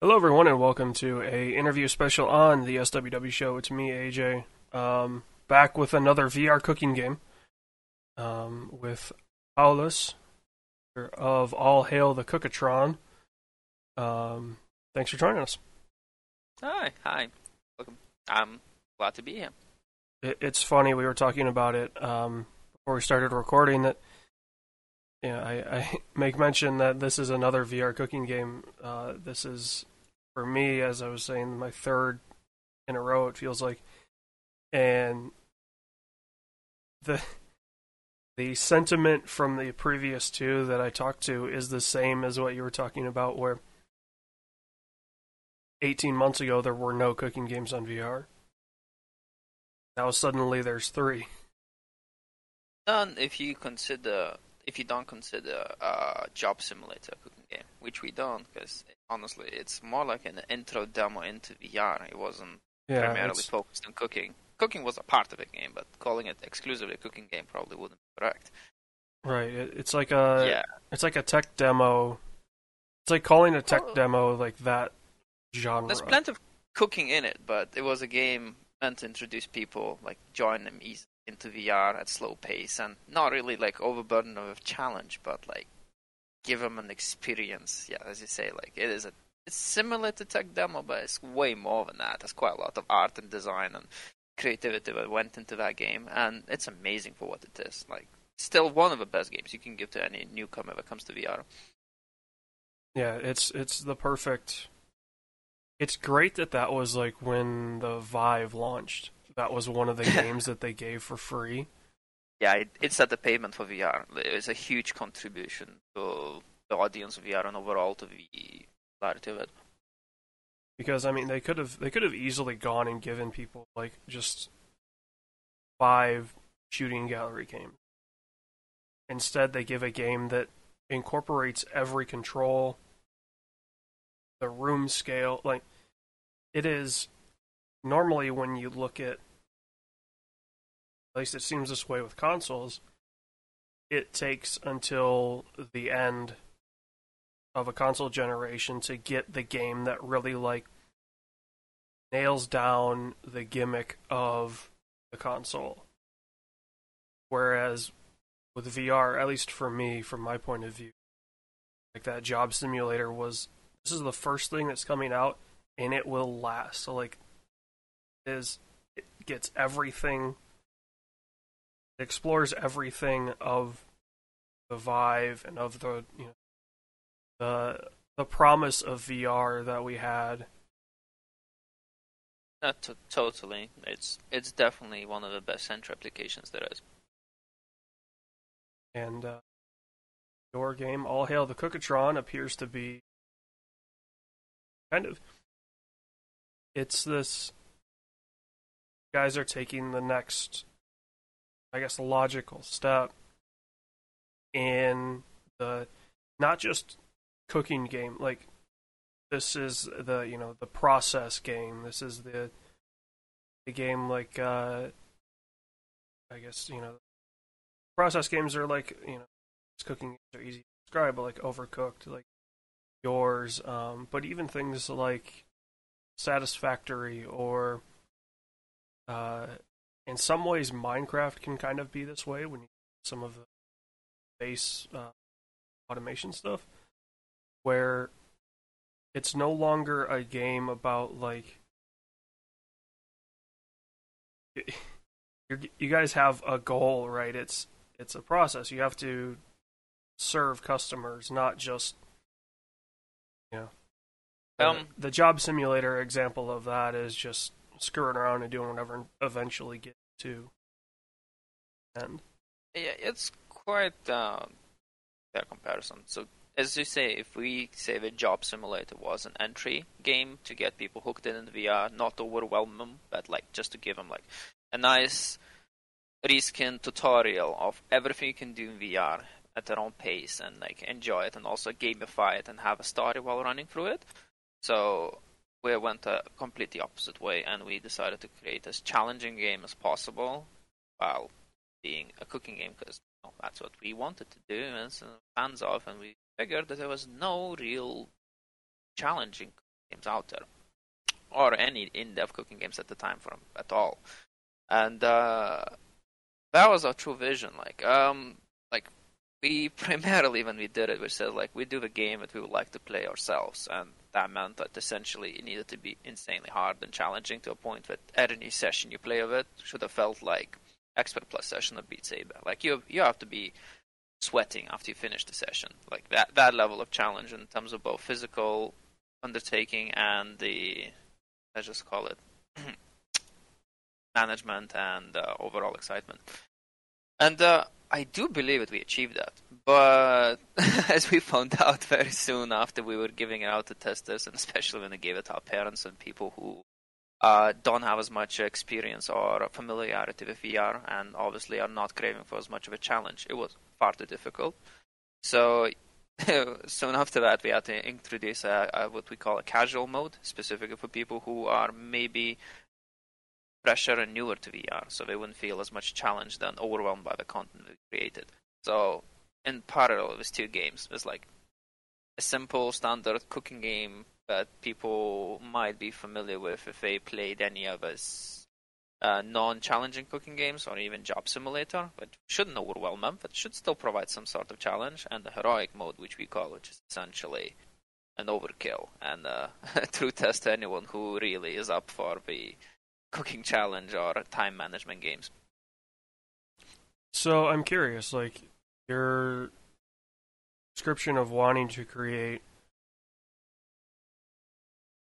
Hello, everyone, and welcome to a interview special on the SWW show. It's me, AJ, um, back with another VR cooking game um, with Paulus of All Hail the Cook-o-tron. Um, thanks for joining us. Hi, hi, welcome. I'm glad to be here. It, it's funny we were talking about it um, before we started recording that. Yeah, I, I make mention that this is another VR cooking game. Uh, this is, for me, as I was saying, my third in a row. It feels like, and the the sentiment from the previous two that I talked to is the same as what you were talking about, where 18 months ago there were no cooking games on VR. Now suddenly there's three. And if you consider, if you don't consider a Job Simulator cooking game, which we don't, because honestly, it's more like an intro demo into VR. It wasn't Yeah, primarily it's- focused on cooking. Cooking was a part of the game, but calling it exclusively a cooking game probably wouldn't be correct. right. It's like a yeah, it's like a tech demo. It's like calling a tech Oh. demo like that genre. there's plenty of cooking in it, but it was a game meant to introduce people, like join them easy into VR at slow pace, and not really like overburden with challenge, but like give them an experience. Yeah, as you say, like it is a it's similar to tech demo, but it's way more than that. There's quite a lot of art and design and creativity that went into that game, and it's amazing for what it is. Like, still one of the best games you can give to any newcomer that comes to VR. Yeah, it's it's the perfect. It's great that that was like when the Vive launched. That was one of the games that they gave for free. Yeah, it, it set the pavement for VR. It's a huge contribution to the audience of VR and overall to the popularity of it. because I mean they could have they could have easily gone and given people like just five shooting gallery games. Instead, they give a game that incorporates every control, the room scale. Like it is normally when you look at, at least it seems this way with consoles. It takes until the end of a console generation to get the game that really like nails down the gimmick of the console. Whereas with VR, at least for me, from my point of view, like that job simulator was this is the first thing that's coming out and it will last. So like is it gets everything it explores everything of the Vive and of the you know the the promise of VR that we had. Not t- totally, it's it's definitely one of the best center applications there is. And uh, your game, All Hail the Cook-o-tron, appears to be kind of. It's this. Guys are taking the next, I guess, logical step in the not just cooking game. Like this is the you know the process game. This is the the game like uh, I guess you know process games are like you know cooking games are easy to describe, but like overcooked, like yours. Um, but even things like Satisfactory or uh, in some ways Minecraft can kind of be this way when you some of the base uh, automation stuff, where it's no longer a game about like you're, you guys have a goal, right? It's it's a process. You have to serve customers, not just you know. the- Um, the job simulator example of that is just screwing around and doing whatever and eventually get to end. Yeah, it's quite uh, fair comparison. So, as you say, if we say the Job Simulator was an entry game to get people hooked in in VR, not overwhelm them, but like just to give them like a nice reskin tutorial of everything you can do in VR at their own pace and like enjoy it and also gamify it and have a story while running through it. So we went a completely opposite way and we decided to create as challenging game as possible while being a cooking game because you know, that's what we wanted to do and so fans of, and we figured that there was no real challenging games out there, or any in-depth cooking games at the time them at all, and uh, that was our true vision. Like, um, like we primarily when we did it, we said like we do the game that we would like to play ourselves, and that meant that essentially it needed to be insanely hard and challenging to a point that at any session you play of it should have felt like expert plus session of Beat Saber. Like you, you have to be sweating after you finish the session. Like that, that level of challenge in terms of both physical undertaking and the, let's just call it, management and uh, overall excitement. And uh, I do believe that we achieved that. But as we found out very soon after we were giving it out to testers, and especially when we gave it to our parents and people who uh, don't have as much experience or familiarity with VR, and obviously are not craving for as much of a challenge, it was far too difficult. So soon after that, we had to introduce a, a, what we call a casual mode, specifically for people who are maybe fresher and newer to VR, so they wouldn't feel as much challenged and overwhelmed by the content we created. So in parallel with two games, there's like a simple standard cooking game that people might be familiar with if they played any of us uh, non-challenging cooking games or even Job Simulator, but shouldn't overwhelm them, but should still provide some sort of challenge. And the heroic mode, which we call, which is essentially an overkill and a true test to anyone who really is up for the cooking challenge or time management games. So I'm curious, like your description of wanting to create.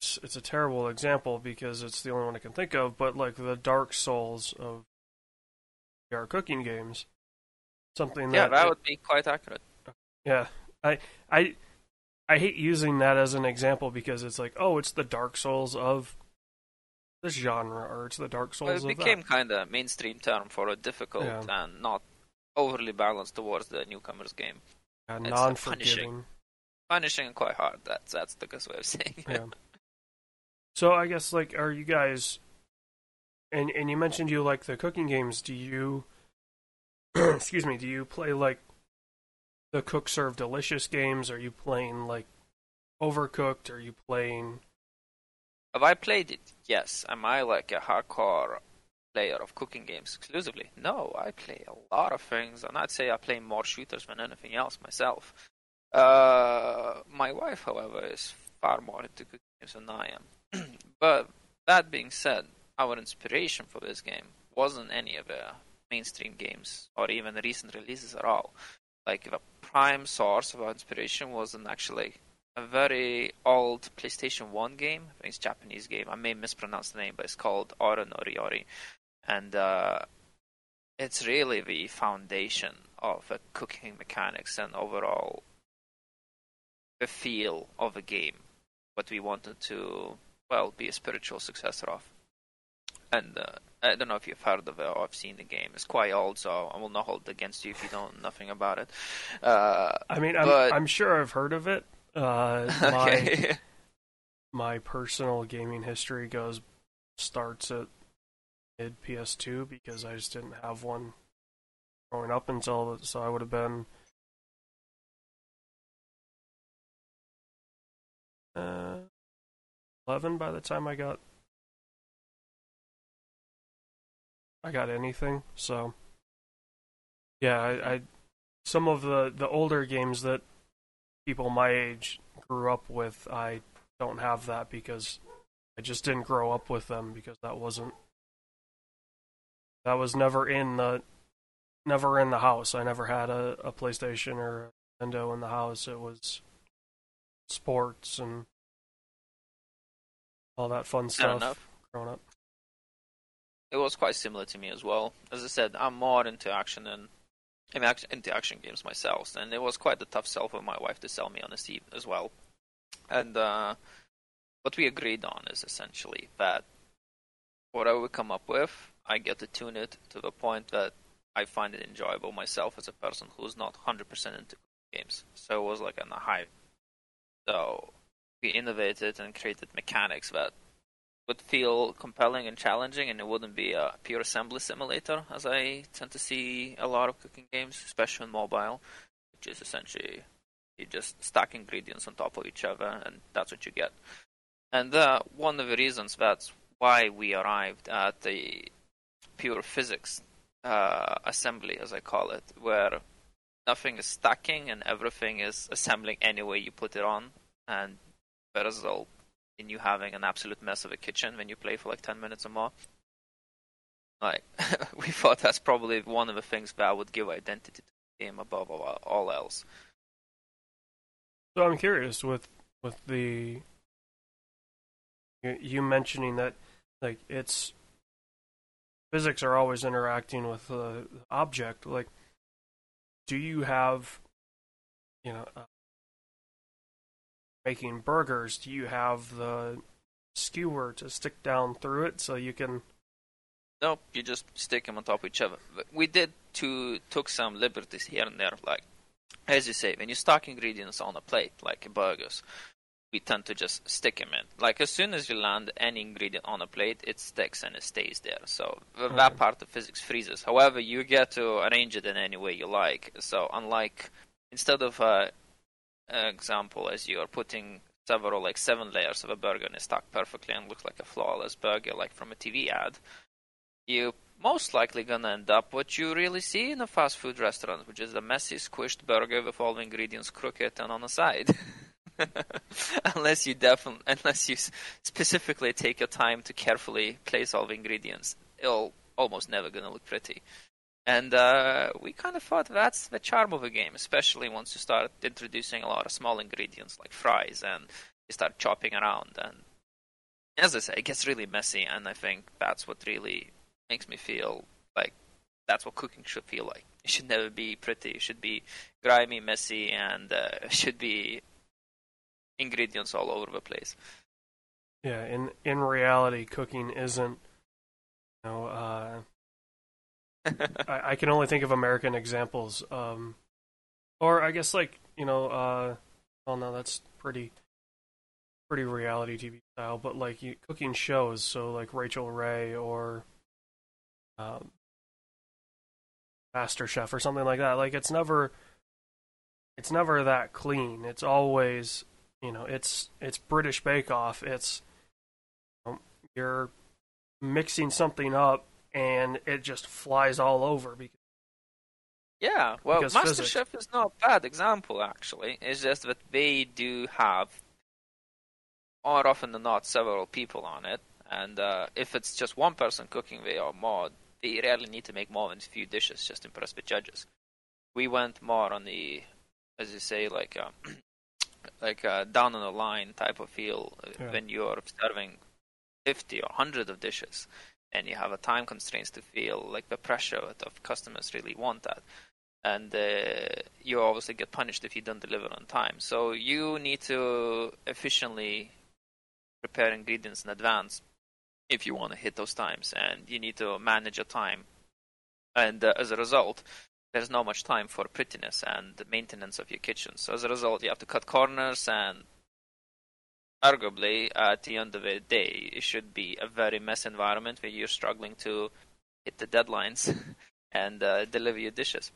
It's, it's a terrible example because it's the only one I can think of, but like the Dark Souls of VR cooking games, something that yeah, that would be quite accurate. Yeah, I I I hate using that as an example because it's like, oh, it's the Dark Souls of this genre, or it's the Dark Souls. Well, it became kind of mainstream term for a difficult Yeah. and not overly balanced towards the newcomer's game. yeah, non-forgiving. Punishing and quite hard. That's that's the best way of saying it. Yeah. So I guess like, are you guys? And and you mentioned you like the cooking games. Do you? excuse me. Do you play like the cook serve delicious games? Are you playing like overcooked? Are you playing? Have I played it? Yes. Am I like a hardcore player of cooking games exclusively? No, I play a lot of things, and I'd say I play more shooters than anything else myself. Uh, my wife, however, is far more into cooking games than I am. but that being said, our inspiration for this game wasn't any of the mainstream games or even recent releases at all. Like the prime source of our inspiration wasn't actually a very old PlayStation 1 game. It's Japanese game. I may mispronounce the name, but it's called Ora no Ryori. And uh, it's really the foundation of the cooking mechanics and overall the feel of the game. What we wanted to, well, be a spiritual successor of. And uh, I don't know if you've heard of it or have seen the game. It's quite old, so I will not hold it against you if you don't know nothing about it. Uh, I mean, I'm but- I'm sure I've heard of it. Uh, my okay. my personal gaming history goes starts at PS2 because I just didn't have one growing up until so I would have been uh, 11 by the time I got I got anything. So yeah, I, I some of the the older games that people my age grew up with, I don't have that because I just didn't grow up with them because that wasn't that was never in the never in the house. I never had a, a PlayStation or a Nintendo in the house. It was sports and all that fun stuff growing up. It was quite similar to me as well. As I said, I'm more into action and I'm into action games myself, and it was quite a tough sell for my wife to sell me on a Steam as well. And uh, what we agreed on is essentially that whatever we come up with, I get to tune it to the point that I find it enjoyable myself as a person who's not 100% into games. So it was like on a high. So we innovated and created mechanics that would feel compelling and challenging, and it wouldn't be a pure assembly simulator, as I tend to see a lot of cooking games, especially on mobile, which is essentially you just stack ingredients on top of each other, and that's what you get. And uh, one of the reasons that's why we arrived at the pure physics uh, assembly, as I call it, where nothing is stacking and everything is assembling any way you put it on, and the result in you having an absolute mess of a kitchen when you play for like 10 minutes or more. Like, we thought that's probably one of the things that would give identity to the game above all, all else. So I'm curious with with the you mentioning that like it's physics are always interacting with the object like do you have you know uh, making burgers do you have the skewer to stick down through it so you can nope you just stick them on top of each other. We did to took some liberties here and there like as you say when you stock ingredients on a plate like burgers we tend to just stick them in. Like as soon as you land any ingredient on a plate, it sticks and it stays there. So okay. that part of physics freezes. However, you get to arrange it in any way you like. So unlike instead of uh, an example as you are putting several like seven layers of a burger and it's stuck perfectly and looks like a flawless burger like from a TV ad, you most likely gonna end up what you really see in a fast food restaurant, which is a messy, squished burger with all the ingredients crooked and on the side. unless you definitely, unless you specifically take your time to carefully place all the ingredients, it'll almost never gonna look pretty. And uh, we kind of thought that's the charm of a game, especially once you start introducing a lot of small ingredients like fries and you start chopping around. And as I say, it gets really messy, and I think that's what really makes me feel like that's what cooking should feel like. It should never be pretty. It should be grimy, messy, and uh, should be ingredients all over the place. Yeah, in in reality, cooking isn't. You know, uh, I, I, can only think of American examples, um, or I guess like you know, uh, well, no, that's pretty pretty reality TV style, but like you, cooking shows, so like Rachael Ray or um, Master Chef or something like that. Like it's never it's never that clean. It's always you know, it's it's British Bake Off. It's you know, you're mixing something up and it just flies all over because yeah, well, MasterChef is not a bad example actually. It's just that they do have more often than not several people on it, and uh, if it's just one person cooking they are more, they rarely need to make more than a few dishes just to impress the judges. We went more on the, as you say, like uh, like a down on the line type of feel uh, yeah. when you're serving 50 or 100 of dishes and you have a time constraints to feel like the pressure of customers really want that. And uh, you obviously get punished if you don't deliver on time. So you need to efficiently prepare ingredients in advance if you want to hit those times and you need to manage your time. And uh, as a result there's not much time for prettiness and maintenance of your kitchen. So as a result, you have to cut corners and arguably at the end of the day, it should be a very mess environment where you're struggling to hit the deadlines and uh, deliver your dishes.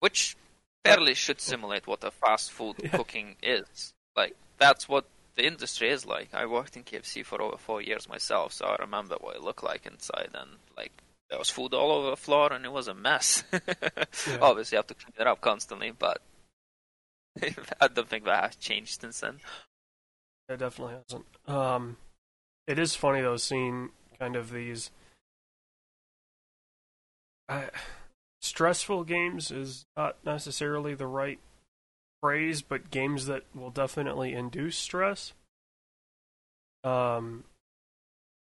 Which fairly should simulate what a fast food yeah. cooking is. Like that's what the industry is like. I worked in KFC for over four years myself, so I remember what it looked like inside and like there was food all over the floor and it was a mess. yeah. Obviously, you have to clean it up constantly, but I don't think that has changed since then. It definitely hasn't. Um, it is funny though, seeing kind of these uh, stressful games is not necessarily the right phrase, but games that will definitely induce stress. Um,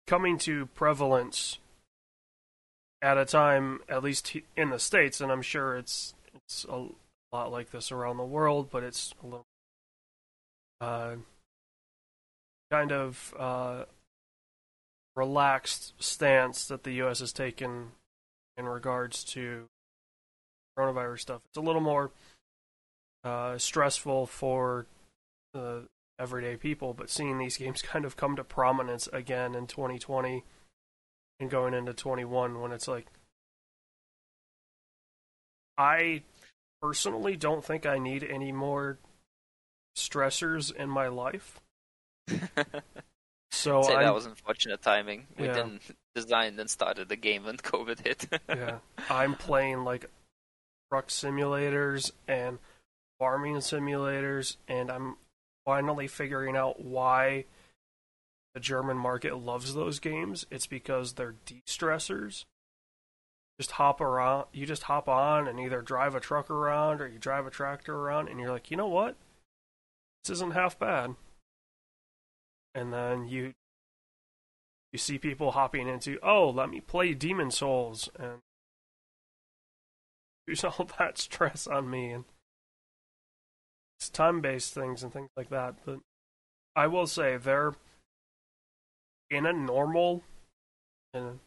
coming to prevalence at a time, at least in the states, and I'm sure it's it's a lot like this around the world, but it's a little uh, kind of uh, relaxed stance that the U.S. has taken in regards to coronavirus stuff. It's a little more uh, stressful for the everyday people, but seeing these games kind of come to prominence again in 2020 and going into 21 when it's like I personally don't think I need any more stressors in my life. So Say I that was unfortunate timing. We Yeah. didn't design and started the game when COVID hit. yeah, I'm playing like truck simulators and farming simulators, and I'm finally figuring out why the German market loves those games. It's because they're de-stressors. Just hop around. You just hop on and either drive a truck around or you drive a tractor around, and you're like, you know what? This isn't half bad. And then you you see people hopping into, oh, let me play Demon's Souls and use all that stress on me and it's time based things and things like that. But I will say they're in a normal and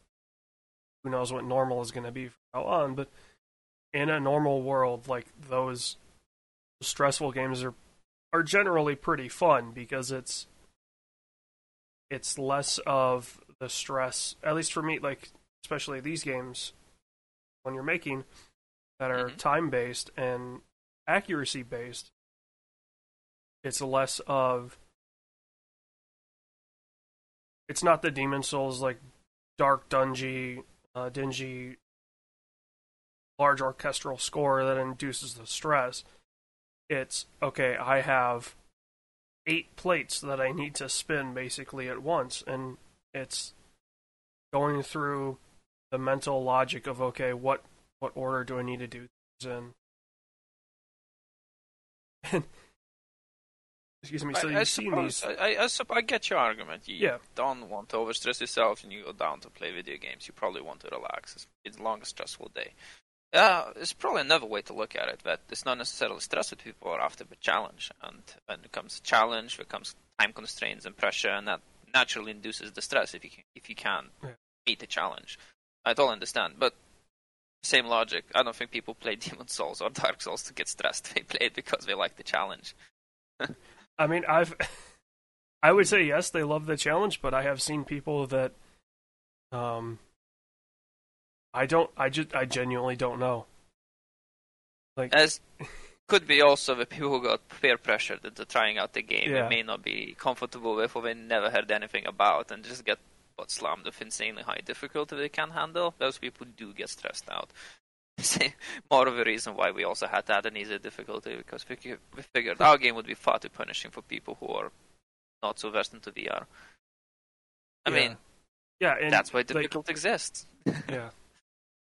who knows what normal is gonna be from now on, but in a normal world like those stressful games are are generally pretty fun because it's it's less of the stress at least for me like especially these games when you're making that are Mhm. time based and accuracy based it's less of it's not the demon souls like dark dungy uh, dingy large orchestral score that induces the stress it's okay i have eight plates that I need to spin basically at once, and it's going through the mental logic of okay, what what order do I need to do things in? Excuse me. So I, you've I seen suppose, these, I, I, I, sup- I get your argument. You Yeah. don't want to overstress yourself and you go down to play video games. You probably want to relax. It's, it's a long, stressful day. Uh, it's probably another way to look at it, that it's not necessarily stress that people are after, but challenge. And when it comes to challenge, there comes time constraints and pressure, and that naturally induces the stress if you can, if you can Yeah. meet the challenge. I totally understand, but same logic. I don't think people play Demon's Souls or Dark Souls to get stressed. They play it because they like the challenge. I mean, I've I would say yes, they love the challenge, but I have seen people that um I don't I just I genuinely don't know. Like As could be also the people who got peer pressured into trying out the game Yeah. and may not be comfortable with or they never heard anything about and just get got slammed with insanely high difficulty they can't handle. Those people do get stressed out. See, More of a reason why we also had to add an easier difficulty because we, we figured our game would be far too punishing for people who are not so versed into VR. I Yeah. mean, yeah, and that's why like, difficulty exists. Yeah.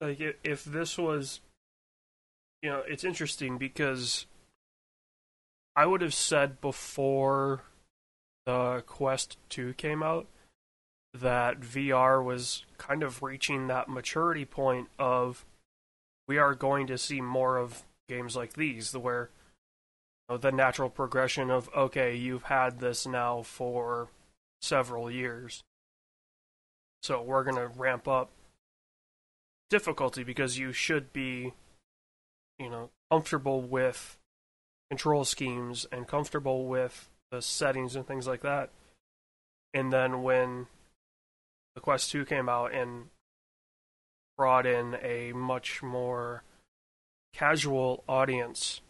Like if this was you know, it's interesting because I would have said before the Quest 2 came out that VR was kind of reaching that maturity point of we are going to see more of games like these the where you know, the natural progression of okay, you've had this now for several years. So we're going to ramp up difficulty because you should be you know comfortable with control schemes and comfortable with the settings and things like that and then when the quest 2 came out and brought in a much more casual audience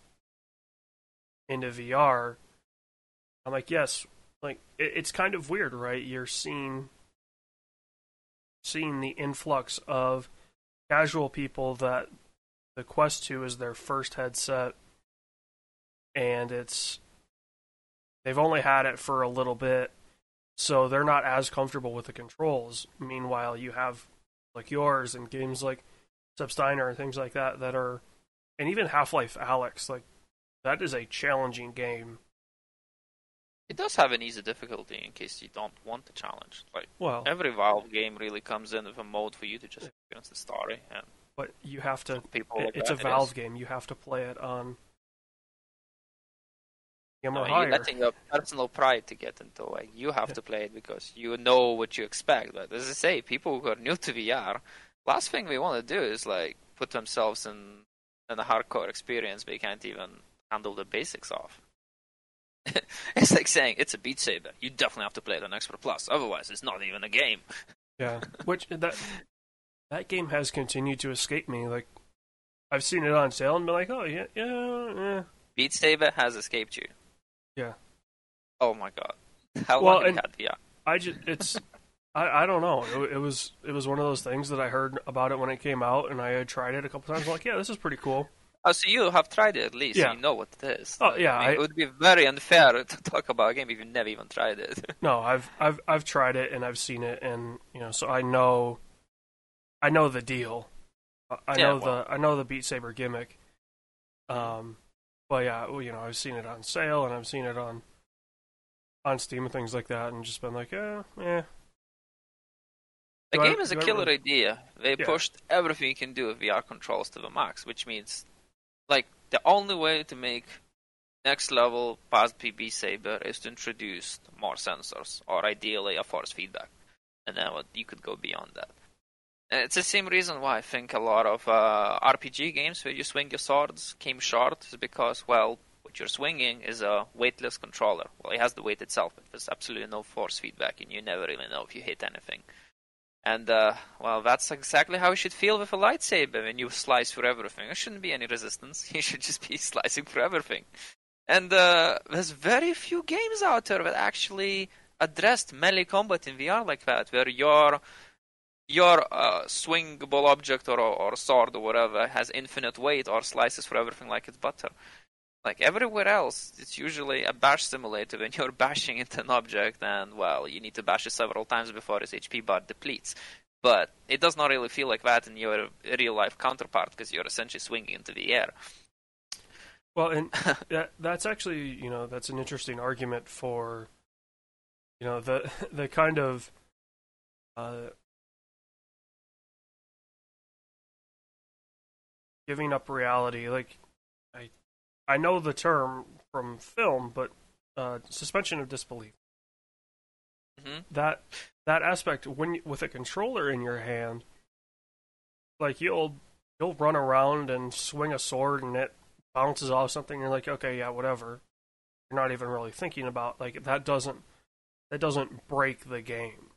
into VR I'm like yes like it, it's kind of weird right? You're seeing seeing the influx of casual people that the Quest 2 is their first headset and it's they've only had it for a little bit so they're not as comfortable with the controls. Meanwhile you have like yours and games like Substeiner and things like that that are and even Half-Life Alyx like that is a challenging game. It does have an easy difficulty in case you don't want the challenge. Like well every Valve game really comes in with a mode for you to just experience the story, and but you have to people it- like it's a that, Valve game. You have to play it on No, you're higher letting your personal pride to get into like you have Yeah. to play it because you know what you expect. But as I say, people who are new to VR, last thing they want to do is like put themselves in in a hardcore experience they can't even handle the basics of. it's like saying it's a Beat Saber. You definitely have to play it on Expert Plus, otherwise it's not even a game. Yeah, which that that game has continued to escape me. Like I've seen it on sale and been like, oh yeah, yeah, yeah. Beat Saber has escaped you. Yeah. Oh my god. How Well, long have you had VR? I just it's I, I don't know. It, it was it was one of those things that I heard about it when it came out, and I had tried it a couple times. I'm like, yeah, this is pretty cool. Oh, so you have tried it at least. Yeah. you know what it is. Oh, yeah, I mean, I- it would be very unfair to talk about a game if you've never even tried it. No, I've I've I've tried it and I've seen it, and you know, so I know I know the deal. I- I Yeah, know well- the I know the Beat Saber gimmick. Um, but yeah, well, you know, I've seen it on sale and I've seen it on on Steam and things like that, and just been like, yeah, yeah, The Do I- game is a killer really- idea. They Yeah. pushed everything you can do with VR controls to the max, which means, like, the only way to make next level past Beat Saber is to introduce more sensors, or ideally a force feedback, and then what- you could go beyond that. It's the same reason why I think a lot of uh, RPG games where you swing your swords came short is because, well, what you're swinging is a weightless controller. Well, it has the weight itself, but there's absolutely no force feedback, and you never really know if you hit anything. And uh, well, that's exactly how you should feel with a lightsaber when you slice through everything. There shouldn't be any resistance. You should just be slicing through everything. And uh, there's very few games out there that actually addressed melee combat in VR like that, where your your uh, swingable object or or sword or whatever has infinite weight or slices for everything like it's butter. Like everywhere else, it's usually a bash simulator when you're bashing into an object, and well, you need to bash it several times before its HP bar depletes. But it does not really feel like that in your real life counterpart because you're essentially swinging into the air. Well, and that that's actually you know that's an interesting argument for you know the the kind of uh, giving up reality. Like I I know the term from film, but uh, suspension of disbelief. hmm That that aspect when you, with a controller in your hand, like you'll you'll run around and swing a sword and it bounces off something. You're like, okay, yeah, whatever. You're not even really thinking about like that doesn't that doesn't break the game.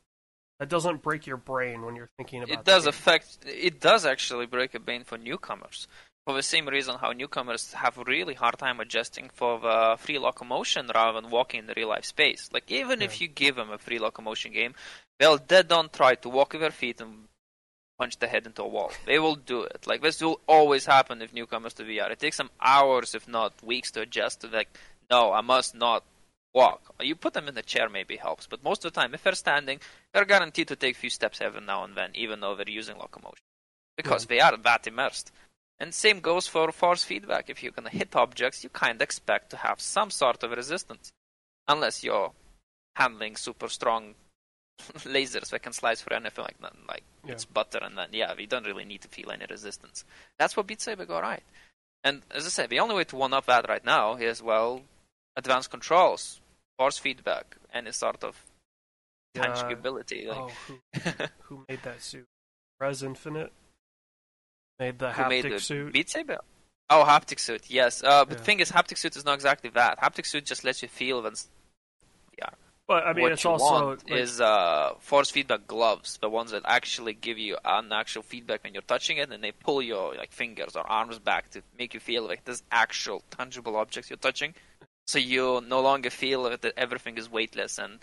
That doesn't break your brain when you're thinking about. It does game. affect. It does actually break a bane for newcomers. For the same reason how newcomers have a really hard time adjusting for the free locomotion rather than walking in the real life space. Like even if you give them a free locomotion game, they'll dead on try to walk with their feet and punch the head into a wall. They will do it. Like this will always happen if newcomers to VR. It takes them hours, if not weeks, to adjust to like, no, I must not walk. You put them in the chair maybe helps, but most of the time, if they're standing, they're guaranteed to take a few steps every now and then, even though they're using locomotion, because hmm. they are that immersed. And same goes for force feedback. If you're gonna hit objects, you kind of expect to have some sort of resistance, unless you're handling super strong lasers that can slice through anything like that. Like Yeah. it's butter, and then yeah, we don't really need to feel any resistance. That's what Beat Saber got right. And as I said, the only way to one up that right now is well, advanced controls, force feedback, any sort of tangibility. Like, Oh, who, who made that suit? Rez Infinite made the haptic made the suit. Beat Saber? Oh, haptic suit. Yes. Uh, but Yeah. the thing is, haptic suit is not exactly that. Haptic suit just lets you feel when Yeah. but I mean, what it's you also want like, is uh, force feedback gloves, the ones that actually give you an actual feedback when you're touching it, and they pull your like fingers or arms back to make you feel like there's actual tangible objects you're touching. So you no longer feel that everything is weightless and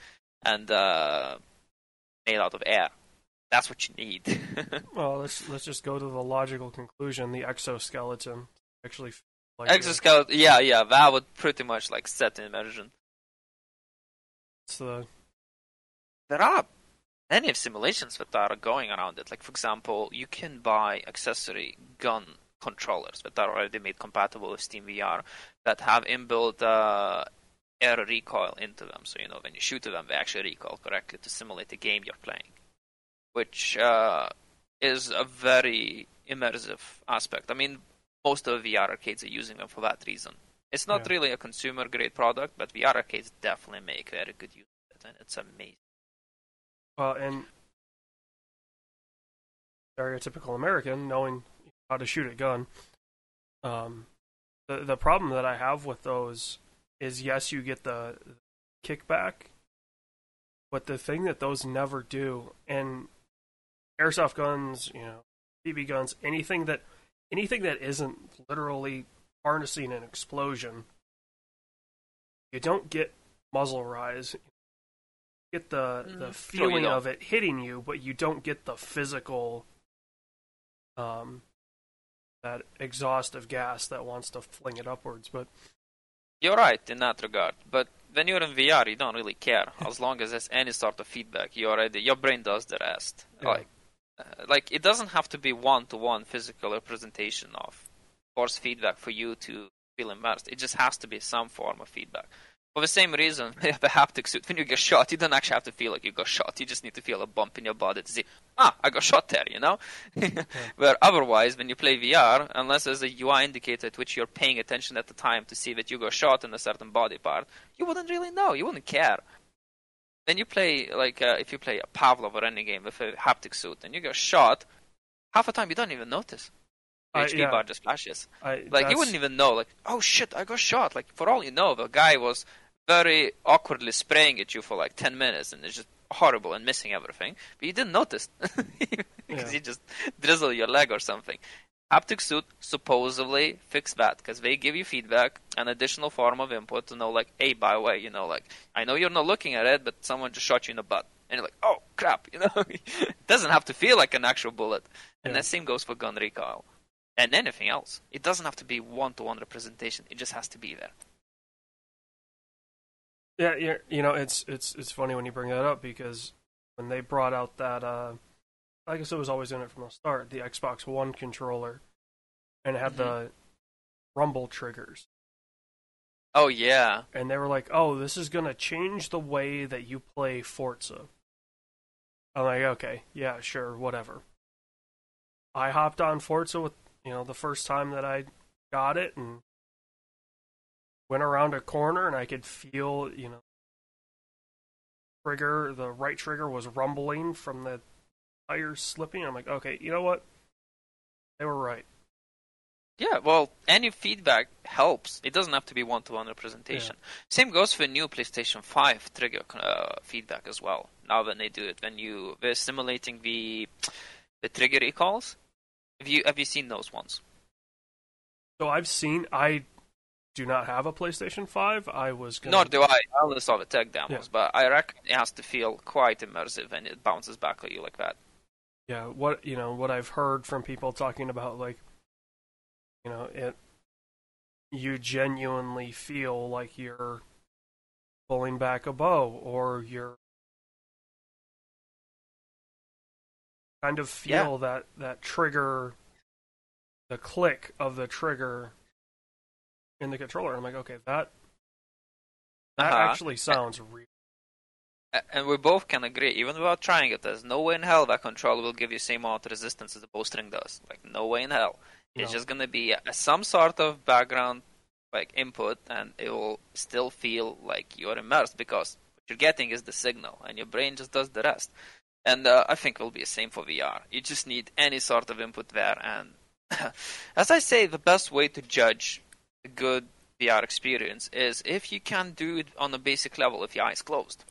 and uh, made out of air. That's what you need. Well, let's let's just go to the logical conclusion. The exoskeleton actually like a- Exoskeleton, yeah, yeah, that would pretty much like set the immersion. So there are many of simulations that are going around it. Like, for example, you can buy accessory gun controllers that are already made compatible with Steam VR that have inbuilt uh, air recoil into them. So, you know, when you shoot to them, they actually recoil correctly to simulate the game you're playing, which uh, is a very immersive aspect. I mean, most of the VR arcades are using them for that reason. It's not Yeah. really a consumer grade product, but VR arcades definitely make very good use of it, and it's amazing. well and stereotypical American knowing how to shoot a gun. Um, the the problem that I have with those is yes, you get the kickback, but the thing that those never do, and airsoft guns, you know, BB guns, anything that anything that isn't literally harnessing an explosion, you don't get muzzle rise. You get the Mm, the feeling of it hitting you, but you don't get the physical um that exhaust of gas that wants to fling it upwards. But You're right in that regard, but when you're in VR, you don't really care as long as there's any sort of feedback. You already your brain does the rest. Yeah. Like, uh, like it doesn't have to be one-to-one physical representation of force feedback for you to feel immersed. It just has to be some form of feedback. For the same reason, have a haptic suit. When you get shot, you don't actually have to feel like you got shot. You just need to feel a bump in your body to see, ah, I got shot there, you know? Where otherwise, when you play VR, unless there's a UI indicator at which you're paying attention at the time to see that you got shot in a certain body part, you wouldn't really know. You wouldn't care. When you play, like, uh, if you play a Pavlov or any game with a haptic suit and you get shot, half the time you don't even notice. The Uh, HP yeah. bar just flashes. I Like that's- you wouldn't even know, like, oh shit, I got shot. Like for all you know, the guy was very awkwardly spraying at you for like ten minutes, and it's just horrible and missing everything. But you didn't notice because Yeah. you just drizzle your leg or something. Haptic suit supposedly fix that because they give you feedback, an additional form of input to know, like, hey, by the way, you know, like, I know you're not looking at it, but someone just shot you in the butt, and you're like, oh crap, you know, it doesn't have to feel like an actual bullet. And Yeah. the same goes for gun recoil and anything else. It doesn't have to be one-to-one representation. It just has to be there. Yeah, yeah, you know, it's it's it's funny when you bring that up because when they brought out that, uh, I guess it was always in it from the start, the Xbox One controller, and it had the rumble triggers, Oh yeah, and they were like, "Oh, this is gonna change the way that you play Forza." I'm like, "Okay, yeah, sure, whatever." I hopped on Forza with you know the first time that I got it and went around a corner and I could feel you know trigger the right trigger was rumbling from the tires slipping. I'm like, okay, you know what? They were right. yeah. Well, any feedback helps. It doesn't have to be one-to-one representation. Same goes for new PlayStation Five trigger uh, feedback as well. Now when they do it, when you they're simulating the the trigger recalls. Have you have you seen those ones? So I've seen. I do not have a PlayStation Five. I was gonna. Nor do I. I only saw the tech demos, Yeah. but I reckon it has to feel quite immersive and it bounces back at you like that. yeah what you know what i've heard from people talking about like you know it you genuinely feel like you're pulling back a bow or you're kind of Yeah. feel that that trigger the click of the trigger in the controller i'm like okay that that Uh-huh. actually sounds real And we both can agree, even without trying it, there's no way in hell that controller will give you same amount of resistance as the bowstring does. Like, no way in hell. It's just gonna be a, some sort of background, like, input, and it will still feel like you're immersed because what you're getting is the signal, and your brain just does the rest. And uh, I think it will be the same for VR. You just need any sort of input there, and as I say, the best way to judge good VR experience is if you can do it on a basic level with your eyes closed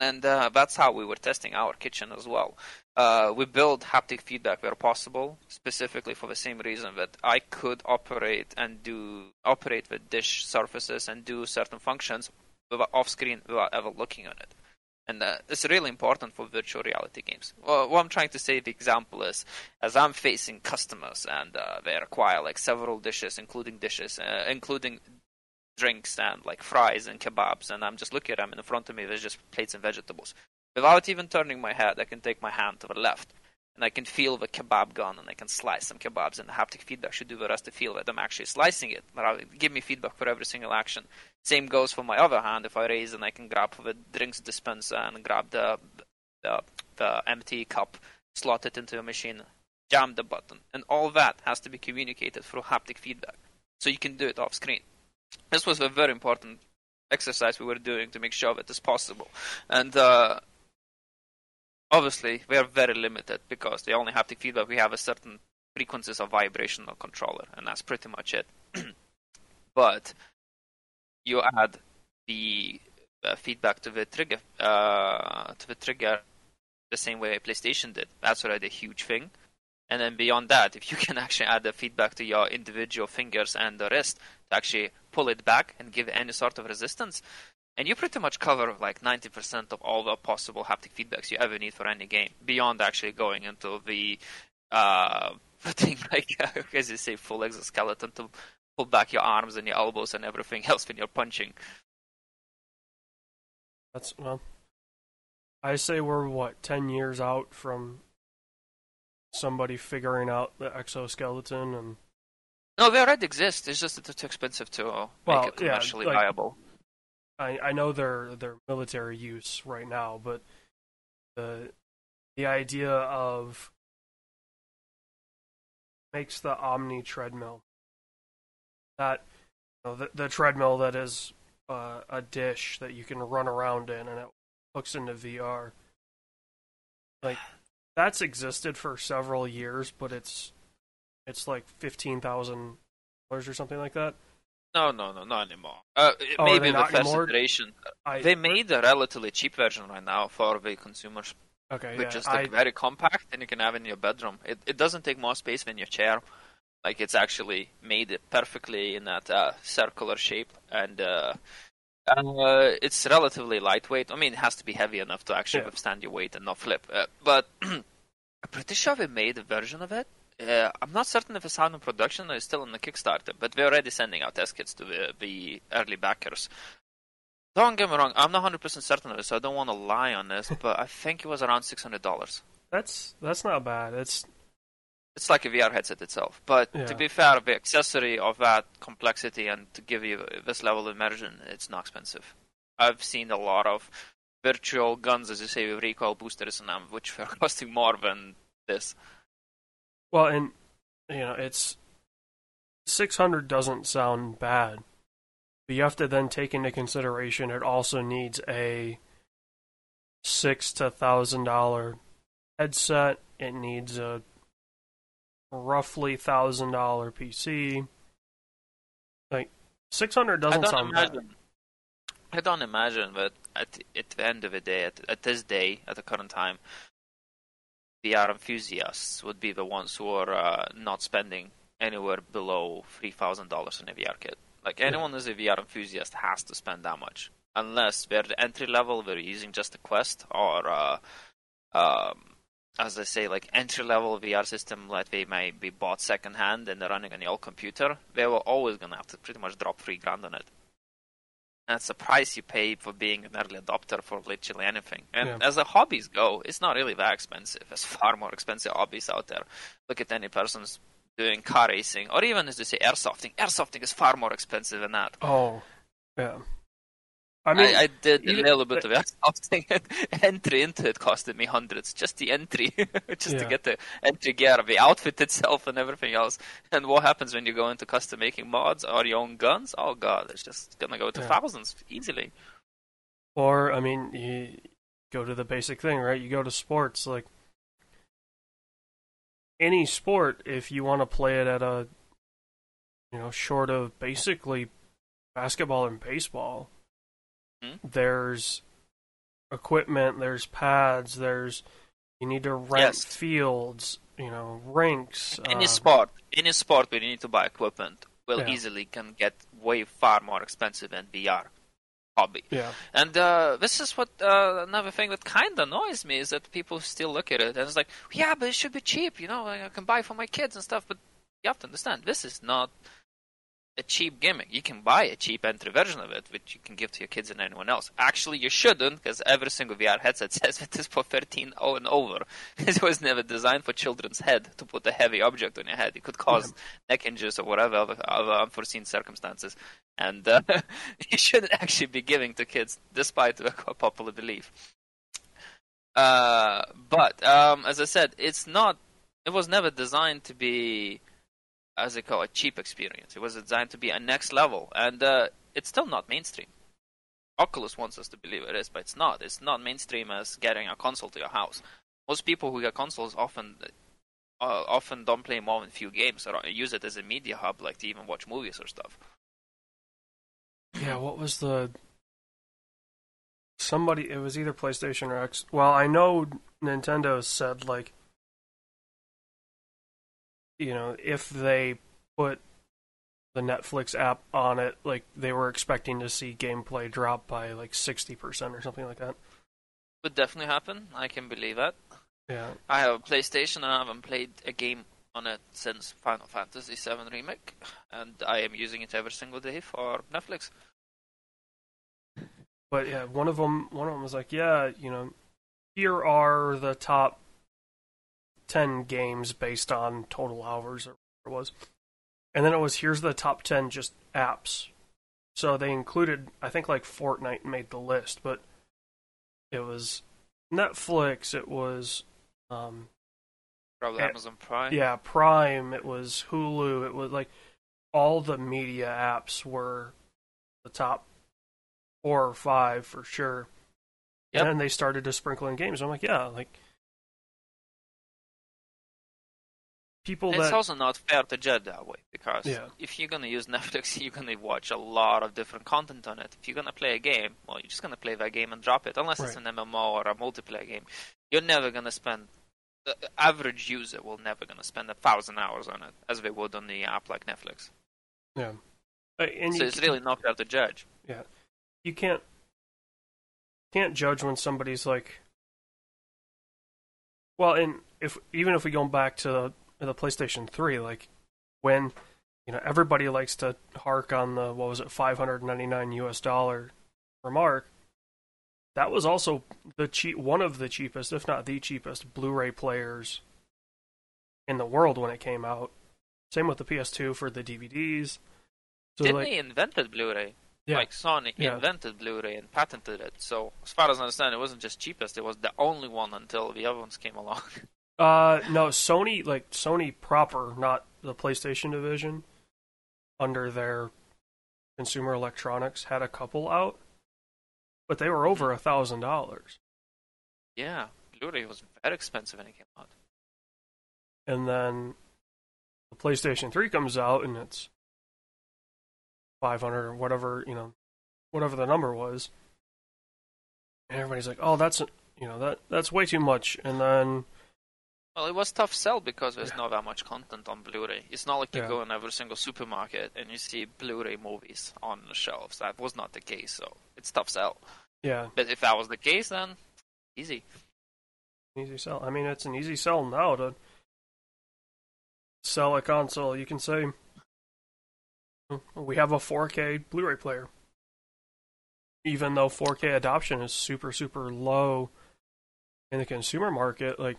and uh, that's how we were testing our kitchen as well. Uh, we build haptic feedback where possible, specifically for the same reason that I could operate and do operate with dish surfaces and do certain functions without, off screen without ever looking at it. And uh, it's really important for virtual reality games. Well, what I'm trying to say, the example is, as I'm facing customers and uh, they require like several dishes, including dishes, uh, including drinks and like fries and kebabs, and I'm just looking at them, in front of me there's just plates and vegetables. Without even turning my head, I can take my hand to the left, and I can feel the kebab gun, and I can slice some kebabs, and the haptic feedback should do the rest to feel that I'm actually slicing it. Rather, Give me feedback for every single action. Same goes for my other hand. If I raise and I can grab the drinks dispenser and grab the the, the empty cup, slot it into a machine, jam the button, and all that has to be communicated through haptic feedback. So you can do it off screen this was a very important exercise we were doing to make sure that it's possible. And uh, obviously, we are very limited because the only haptic feedback we have is certain frequencies of vibration on controller, and that's pretty much it. but you add the uh, feedback to the trigger uh, to the trigger the same way PlayStation did. That's already a huge thing. And then beyond that, if you can actually add the feedback to your individual fingers and the wrist to actually pull it back and give any sort of resistance, and you pretty much cover like 90% of all the possible haptic feedbacks you ever need for any game, beyond actually going into the uh, putting like as you say full exoskeleton to pull back your arms and your elbows and everything else when you're punching. That's well. I say we're what ten years out from somebody figuring out the exoskeleton and. No, they already exist. It's just that they're too expensive to Well, make it yeah, commercially like- viable. I I know they're they're military use right now, but the the idea of makes the Omni treadmill that you know, the the treadmill that is uh, a dish that you can run around in and it hooks into VR. Like that's existed for several years, but it's it's like fifteen thousand dollars or something like that. No, no, no, not anymore. Uh, Oh, maybe the first anymore? iteration. I They made a relatively cheap version right now for the consumers, okay, which yeah, is I, like very compact and you can have in your bedroom. It it doesn't take more space than your chair. Like it's actually made it perfectly in that uh, circular shape, and uh, uh, it's relatively lightweight. I mean, it has to be heavy enough to actually Yeah. withstand your weight and not flip. Uh, but I'm pretty sure they made a version of it. Uh, I'm not certain if it's out in production or it's still on the Kickstarter, but we're already sending out test kits to the, the early backers. Don't get me wrong, I'm not 100% certain of it, so I don't want to lie on this, but I think it was around $600. that's that's not bad. It's It's like a VR headset itself. But Yeah. to be fair, the accessory of that complexity and to give you this level of immersion, it's not expensive. I've seen a lot of virtual guns, as you say, with recoil boosters and them, which are costing more than this. Well, and you know, it's 600 doesn't sound bad, but you have to then take into consideration it also needs a six to thousand dollar headset. It needs a roughly thousand dollar PC. Like 600 doesn't sound bad. imagine. I don't imagine that at, at the end of the day, at, at this day, at the current time, VR enthusiasts would be the ones who are uh, not spending anywhere below three thousand dollars on a VR kit. Like anyone who's a VR enthusiast has to spend that much, unless they're the entry level, they're using just a Quest, or uh, um, as I say, like entry level VR system that they may be bought second hand and they're running on the old computer. They were always gonna have to pretty much drop three grand on it. That's the price you pay for being an early adopter for literally anything. And Yeah. as the hobbies go, it's not really that expensive. There's far more expensive hobbies out there. Look at any person's doing car racing, or even as they say, airsofting. Airsofting is far more expensive than that. Oh, yeah. I I, mean, I, did a little bit of airsofting. entry into it costed me hundreds. Just the entry, just to get the entry gear, the outfit itself, and everything else. And what happens when you go into custom making mods or your own guns? Oh god, it's just gonna go to Yeah. thousands easily. Or, I mean, you go to the basic thing, right? You go to sports, like any sport, if you want to play it at a, you know, short of basically basketball and baseball, Hmm. there's equipment, there's pads, there's, you need to rent Yes. fields, you know, rinks. Any uh, sport, any sport where you need to buy equipment will Yeah. easily can get way far more expensive than VR hobby. Yeah. And uh, this is what uh, another thing that kind of annoys me is that people still look at it and it's like, yeah, but it should be cheap, you know, I can buy for my kids and stuff. But you have to understand, this is not a cheap gimmick. You can buy a cheap entry version of it, which you can give to your kids and anyone else. Actually, you shouldn't, because every single VR headset says it is for 13 oh and over. it was never designed for children's head to put a heavy object on your head. It could cause neck injuries or whatever other, other unforeseen circumstances. And uh, you shouldn't actually be giving to kids, despite the popular belief. Uh, but um, as I said, it's not. It was never designed to be, as they call it, cheap experience. It was designed to be a next level, and uh, it's still not mainstream. Oculus wants us to believe it is, but it's not. It's not mainstream as getting a console to your house. Most people who get consoles often uh, often don't play more than a few games or use it as a media hub, like to even watch movies or stuff. Yeah, what was the somebody? It was either PlayStation or X. Well, I know Nintendo said like, you know, if they put the Netflix app on it, like they were expecting to see gameplay drop by like sixty percent or something like that. Would definitely happen. I can believe that. Yeah, I have a PlayStation and I haven't played a game on it since Final Fantasy VII Remake, and I am using it every single day for Netflix. but yeah, one of them, one of them was like, yeah, you know, here are the top ten games based on total hours or whatever it was, and then it was here's the top ten just apps. So they included, I think, like Fortnite made the list, but it was Netflix, it was um, Probably Eh, Amazon Prime. yeah, Prime, it was Hulu, it was like all the media apps were the top four or five for sure. Yep. And then they started to sprinkle in games. I'm like, yeah, like people It's that also not fair to judge that way because Yeah. if you're gonna use Netflix, you're gonna watch a lot of different content on it. If you're gonna play a game, well, you're just gonna play that game and drop it, unless it's an MMO or a multiplayer game. You're never gonna spend. The average user will never gonna spend a thousand hours on it as they would on the app like Netflix. yeah, Uh, and so you, it's really not fair to judge. Yeah, you can't can't judge when somebody's like well and if even if we go back to the, PlayStation 3 like when you know everybody likes to hark on the what was it 599 US dollar remark that was also the cheap one of the cheapest if not the cheapest Blu-ray players in the world when it came out same with the PS2 for the DVDs so Disney like invented Blu-ray. Yeah. Like Sony Yeah. invented Blu-ray and patented it. So as far as I understand, it wasn't just cheapest; it was the only one until the other ones came along. Uh, no, Sony like Sony proper, not the PlayStation division, under their consumer electronics had a couple out, but they were over a thousand dollars. yeah, Blu-ray was very expensive when it came out. And then the PlayStation Three comes out and it's five hundred or whatever you know, whatever the number was. And everybody's like, "Oh, that's you know that that's way too much." And then Well, it was tough sell because there's Yeah. not that much content on Blu-ray. It's not like you Yeah. go in every single supermarket and you see Blu-ray movies on the shelves. That was not the case, so it's tough sell. yeah, But if that was the case, then easy. Easy sell. I mean, it's an easy sell now to sell a console. You can say, hmm, we have a 4K Blu ray player. Even though 4K adoption is super, super low in the consumer market, like,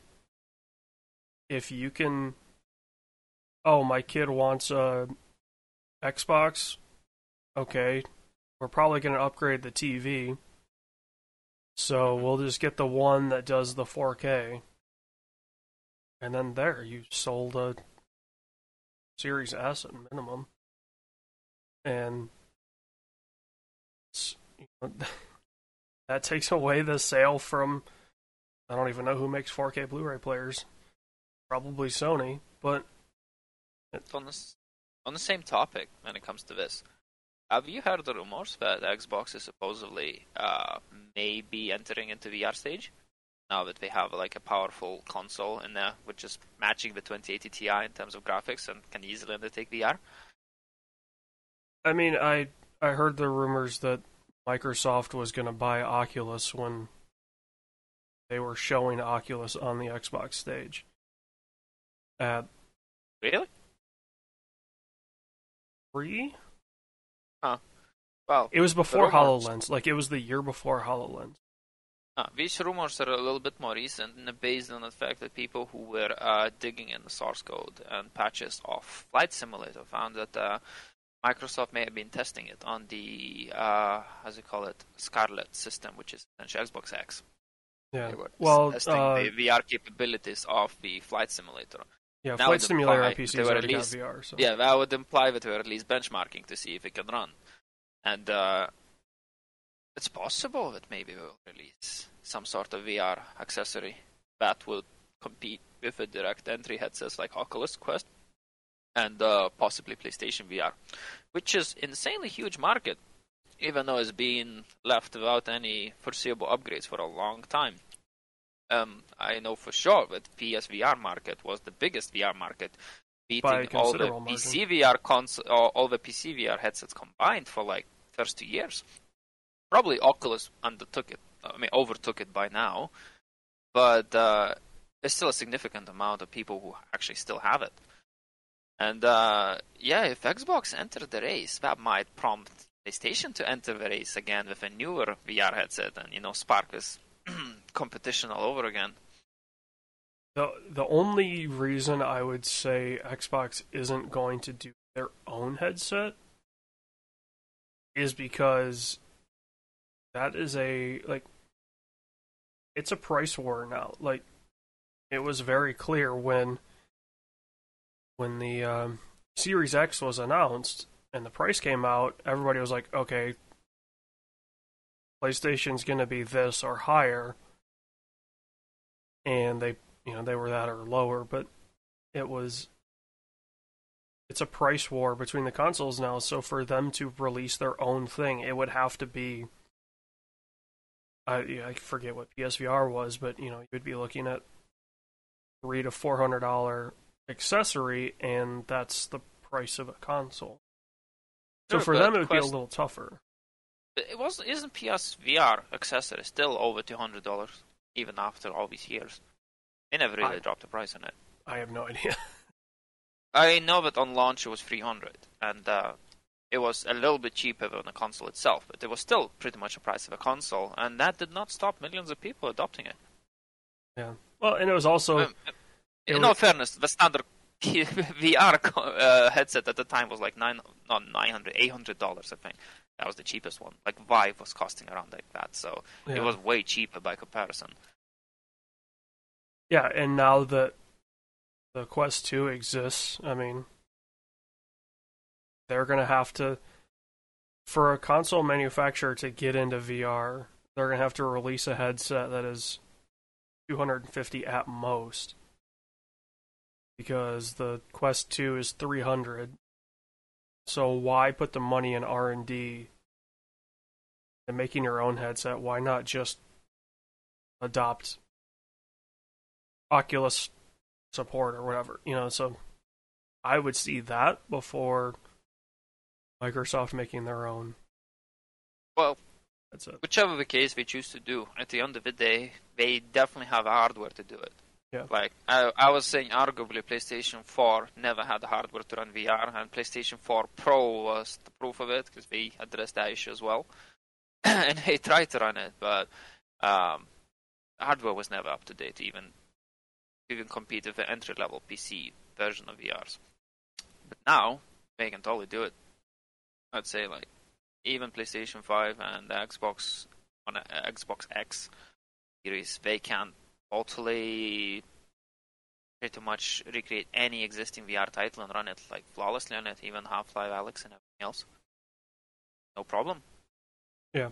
if you can. Oh, my kid wants a Xbox. Okay. We're probably going to upgrade the TV. So we'll just get the one that does the 4K. And then there, you sold a Series S at minimum. And you know, that takes away the sale from. I don't even know who makes 4K Blu ray players. Probably Sony, but it's On the, on the same topic when it comes to this, have you heard the rumors that Xbox is supposedly uh, maybe entering into VR stage? Now that they have like a powerful console in there, which is matching the 2080 Ti in terms of graphics and can easily undertake VR. I mean, I I heard the rumors that Microsoft was going to buy Oculus when they were showing Oculus on the Xbox stage. At Really? three, Well, it was before Hololens. Like it was the year before Hololens. Uh, these rumors are a little bit more recent and based on the fact that people who were uh, digging in the source code and patches of Flight Simulator found that uh, Microsoft may have been testing it on the, uh, how's it call it, Scarlett system, which is essentially Xbox X. Yeah. Well, testing uh, the VR capabilities of the Flight Simulator. Yeah. now Flight Simulator on Pi- PC they has were already got VR. So Yeah, that would imply that we're at least benchmarking to see if it can run. And uh, it's possible that maybe we'll release some sort of VR accessory that will compete with the direct entry headsets like Oculus Quest and uh, possibly PlayStation VR, which is insanely huge market. even though it's been left without any foreseeable upgrades for a long time. Um, I know for sure that PSVR market was the biggest VR market, beating all the PC VR console, all, all the PC VR headsets combined for like first two years. Probably Oculus undertook it. I mean, overtook it by now, but uh, there's still a significant amount of people who actually still have it. And uh, yeah, if Xbox entered the race, that might prompt PlayStation to enter the race again with a newer VR headset, and you know, spark this competition all over again. The the only reason I would say Xbox isn't going to do their own headset is because that is a like it's a price war now. Like it was very clear when when the um, Series X was announced and the price came out. Everybody was like, "Okay, PlayStation's going to be this or higher," and they, you know, they were that or lower. But it was it's a price war between the consoles now. So for them to release their own thing, it would have to be. I I forget what PSVR was, but you know you would be looking at three to four hundred dollar accessory, and that's the price of a console. So sure, for them, it would Quest, be a little tougher. It was isn't PSVR accessory still over two hundred dollars even after all these years? They never really I, dropped the price on it. I have no idea. I know that on launch it was 300, and uh, it was a little bit cheaper than the console itself, but it was still pretty much the price of a console, and that did not stop millions of people adopting it. Yeah. Well, and it was also. Um, in was... all fairness, the standard VR uh, headset at the time was like nine, not 900 800 dollars, I think. That was the cheapest one. Like Vive was costing around like that, so yeah. it was way cheaper by comparison. Yeah, and now that the Quest 2 exists, I mean, they're going to have to, for a console manufacturer to get into VR, they're going to have to release a headset that is 250 at most. Because the Quest 2 is 300. So why put the money in R&D and making your own headset? Why not just adopt Oculus support or whatever, you know. So I would see that before Microsoft making their own. Well, that's it. Whichever the case they choose to do, at the end of the day, they definitely have hardware to do it. Yeah. Like I, I was saying, arguably PlayStation 4 never had the hardware to run VR, and PlayStation 4 Pro was the proof of it because they addressed that issue as well, and they tried to run it, but um, hardware was never up to date, even can compete with the entry level PC version of VRs. But now they can totally do it. I'd say like even PlayStation 5 and Xbox on Xbox X series, they can totally pretty much recreate any existing VR title and run it like flawlessly on it, even Half-Life Alyx and everything else. No problem. Yeah.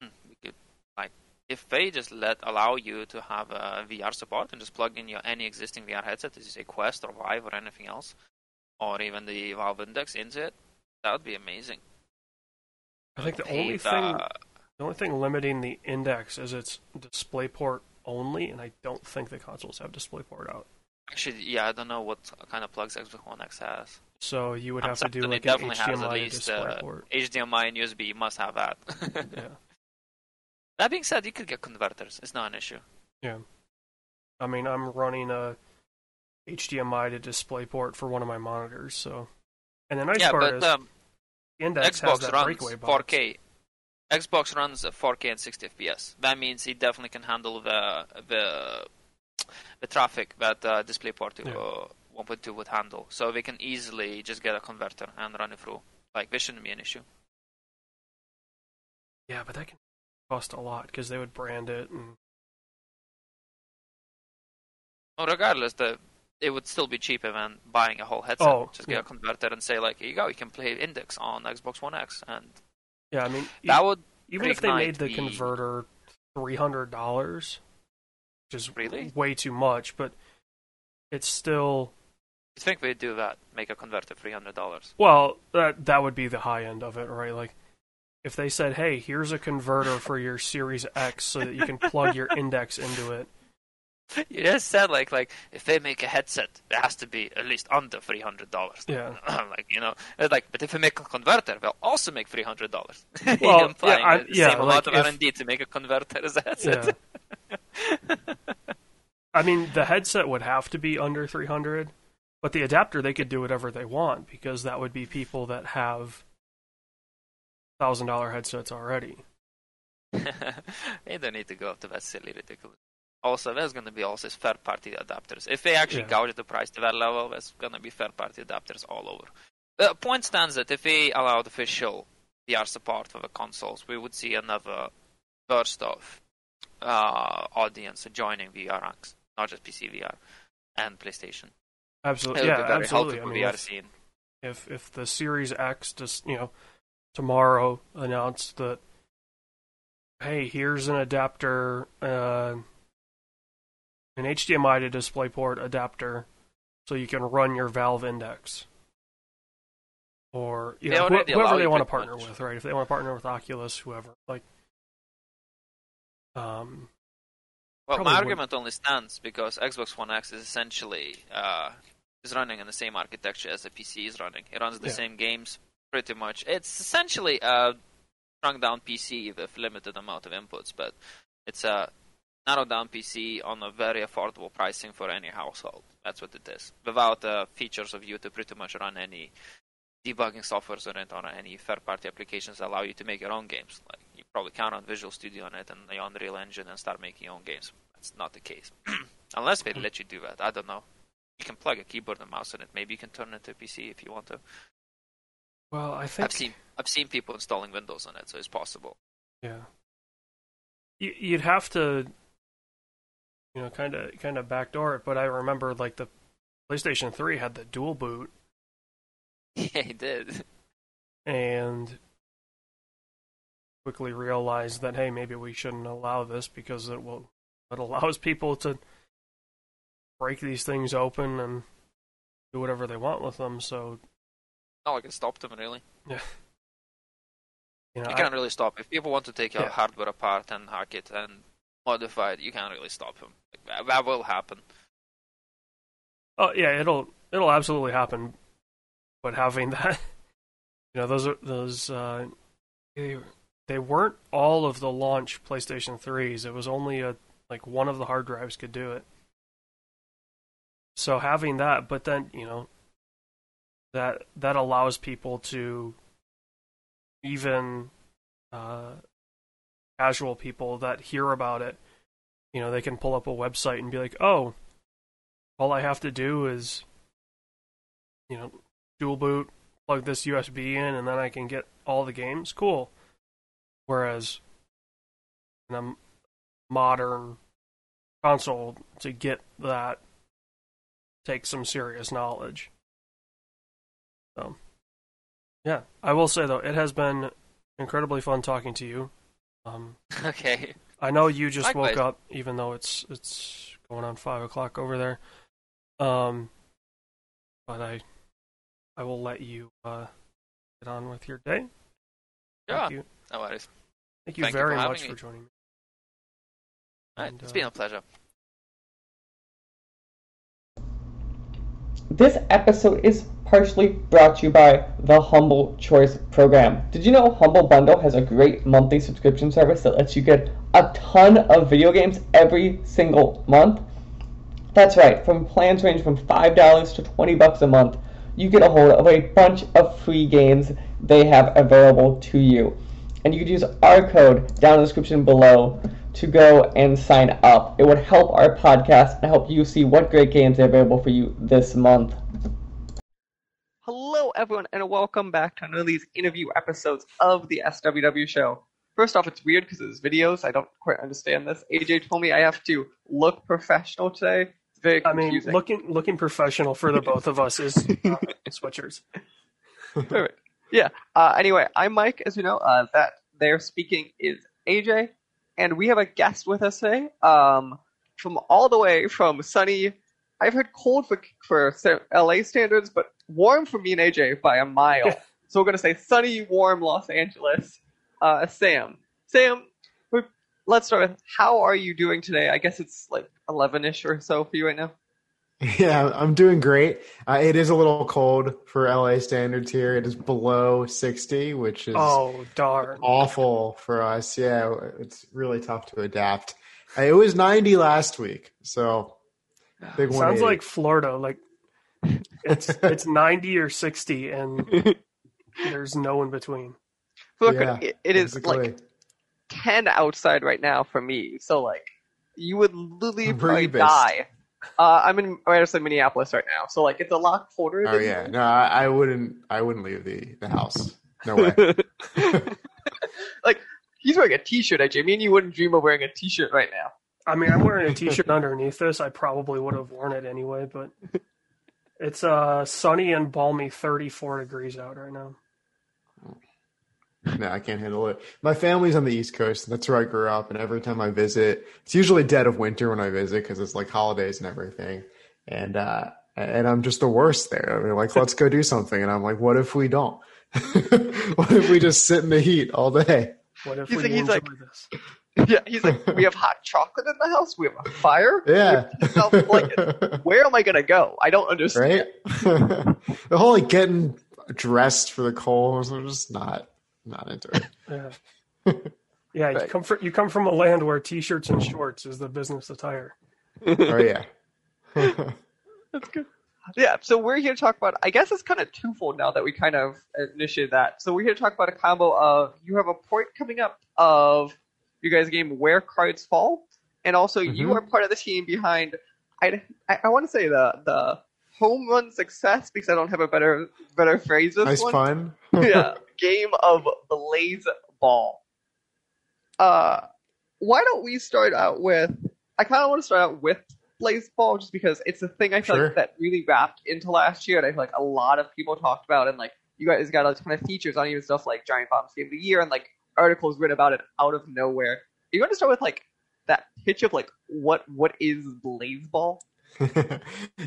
Hmm, we could like if they just let allow you to have a VR support and just plug in your any existing VR headset, this is a Quest or Vive or anything else, or even the Valve Index into it, that would be amazing. I think the only thing, the only thing limiting the Index is its DisplayPort only, and I don't think the consoles have DisplayPort out. Actually, yeah, I don't know what kind of plugs Xbox One X has. So you would have to do like an HDMI DisplayPort. Uh, HDMI and USB must have that. yeah. That being said, you could get converters. It's not an issue. Yeah. I mean, I'm running a HDMI to DisplayPort for one of my monitors, so. And the nice yeah, part but, is, um, Index Xbox runs breakaway box. 4K. Xbox runs 4K and 60 FPS. That means it definitely can handle the the the traffic that uh, DisplayPort yeah. uh, 1.2 would handle. So we can easily just get a converter and run it through. Like, this shouldn't be an issue. Yeah, but that can cost a lot because they would brand it and. Well, regardless, the it would still be cheaper than buying a whole headset. Oh, Just get yeah. a converter and say like, here you go, you can play Index on Xbox One X, and yeah, I mean that would even if they made the, the... converter three hundred dollars, which is really way too much, but it's still. You think they'd do that? Make a converter three hundred dollars? Well, that that would be the high end of it, right? Like if they said, "Hey, here's a converter for your Series X so that you can plug your index into it." You just said like like if they make a headset, it has to be at least under three hundred dollars. Yeah. like you know, it's like but if they make a converter, they'll also make three hundred dollars. Well, yeah, I- yeah, like amount of R and D to make a converter as a headset. Yeah. I mean, the headset would have to be under 300, but the adapter they could do whatever they want because that would be people that have thousand dollar headsets already. they don't need to go up to that silly ridiculous. Also, there's going to be also third party adapters. If they actually Yeah. gouge the price to that level, there's going to be third party adapters all over. The point stands that if they allowed official VR support for the consoles, we would see another burst of uh, audience joining VR ranks, not just PC VR and PlayStation. Absolutely, yeah, absolutely. I mean, if, scene. if if the Series X just you know tomorrow announced that, hey, here's an adapter, uh, an HDMI to DisplayPort adapter, so you can run your Valve Index, or you They know wh- whoever they want to partner much. with, right? If they want to partner with Oculus, whoever, like, um, Well, my would- argument only stands because Xbox One X is essentially uh, is running in the same architecture as the PC is running. It runs the Yeah. same games pretty much. It's essentially a shrunk down PC with limited amount of inputs, but it's a narrowed down PC on a very affordable pricing for any household. That's what it is. Without the features of you to pretty much run any debugging softwares on it or any third party applications that allow you to make your own games. Like probably count on Visual Studio on it and the Unreal Engine and start making your own games. That's not the case. Unless they hmm. let you do that. I don't know. You can plug a keyboard and mouse in it. Maybe you can turn it into a PC if you want to. well, I think I've seen I've seen people installing Windows on it, so it's possible. Yeah. You, you'd have to, you know, kind of kind of backdoor it. But I remember like the PlayStation Three had the dual boot, Yeah, he did. and quickly realized that hey, maybe we shouldn't allow this because it will it allows people to break these things open and do whatever they want with them. So No one can stop them really. Yeah. You know, You can't really stop. If people want to take your Yeah. hardware apart and hack it and modify it, you can't really stop them. Like, that, that will happen. Oh yeah, it'll it'll absolutely happen. But having that, you know, those are those uh, they weren't all of the launch PlayStation threes. It was only a like one of the hard drives could do it. So having that, but then you know, that that allows people to even uh, casual people that hear about it, you know, they can pull up a website and be like, oh all I have to do is, you know, dual boot, plug this USB in, and then I can get all the games. Cool. Whereas in a modern console, to get that takes some serious knowledge. So, yeah, I will say though, it has been incredibly fun talking to you. Um, okay. I know you just Likewise. woke up, even though it's it's going on five o'clock over there. Um, but I I will let you uh, get on with your day. Yeah. Thank you, No worries. Thank you Thank you very for having much me. for joining me. Alright, And, it's uh, been a pleasure. This episode is partially brought to you by the Humble Choice Program. Did you know Humble Bundle has a great monthly subscription service that lets you get a ton of video games every single month? That's right, from plans range from $5 to 20 bucks a month, you get a hold of a bunch of free games they have available to you. And you could use our code down in the description below to go and sign up. It would help our podcast and help you see what great games are available for you this month. Hello, everyone, and welcome back to another of these interview episodes of the SWW show. First off, it's weird because it's videos. I don't quite understand this. AJ told me I have to look professional today. It's very I mean, looking looking professional for the both of us is uh, sweatshirts. Perfect. Yeah. Uh, anyway, I'm Mike, as you know. Uh, that they're speaking is AJ, and we have a guest with us today. Um, from all the way from sunny. I've heard cold for for LA standards, but warm for me and AJ by a mile. so we're gonna say sunny, warm Los Angeles. uh, Sam. Sam, let's start with how are you doing today? I guess it's like 11ish or so for you right now. Yeah, I'm doing great. Uh, it is a little cold for LA standards here. It is below 60, which is Oh darn! awful for us. Yeah, it's really tough to adapt. Uh, It was 90 last week, so big one. Sounds like Florida. Like it's it's ninety or sixty, and there's no in between. Look, Yeah, it, it is like 10 outside right now for me. So like, you would literally probably die. Uh, I'm in right outside Minneapolis right now. So like, it's a lot colder. Oh than yeah, no, I, I wouldn't. I wouldn't leave the the house. No way. like, he's wearing a t-shirt, AJ. Me and you wouldn't dream of wearing a t-shirt right now. I mean, I'm wearing a t-shirt underneath this. I probably would have worn it anyway, but it's uh sunny and balmy, 34 degrees out right now. No, I can't handle it. My family's on the East Coast. That's where I grew up, and every time I visit, it's usually dead of winter when I visit because it's like holidays and everything. And uh, and I'm just the worst there. They're like, "Let's go do something," and I'm like, "What if we don't? what if we just sit in the heat all day?" What if He's we like- he's enjoy like- this? Yeah, he's like, we have hot chocolate in the house. We have a fire. Yeah, We have like, where am I gonna go? I don't understand. right. the whole like getting dressed for the cold, I'm just not not into it. Yeah, yeah. You come from you come from a land where t-shirts and shorts is the business attire. Oh yeah. That's good. Yeah, so we're here to talk about. I guess it's kind of twofold now that we kind of initiated that. So we're here to talk about a combo of you have a port coming up of you guys' game Where Cards Fall, and also you Mhm. are part of the team behind. I, I, I want to say the the home run success because I don't have a better better phrase. This nice one. fun. yeah, game of Blaze Ball. Uh, why don't we start out with? I kind of want to start out with Blaseball just because it's a thing I feel Sure. like that really wrapped into last year, and I feel like a lot of people talked about, and like you guys got a ton of features on even stuff like Giant Bombs Game of the Year, and like articles written about it out of nowhere. You want to start with like that pitch of like what what is Blaze Ball?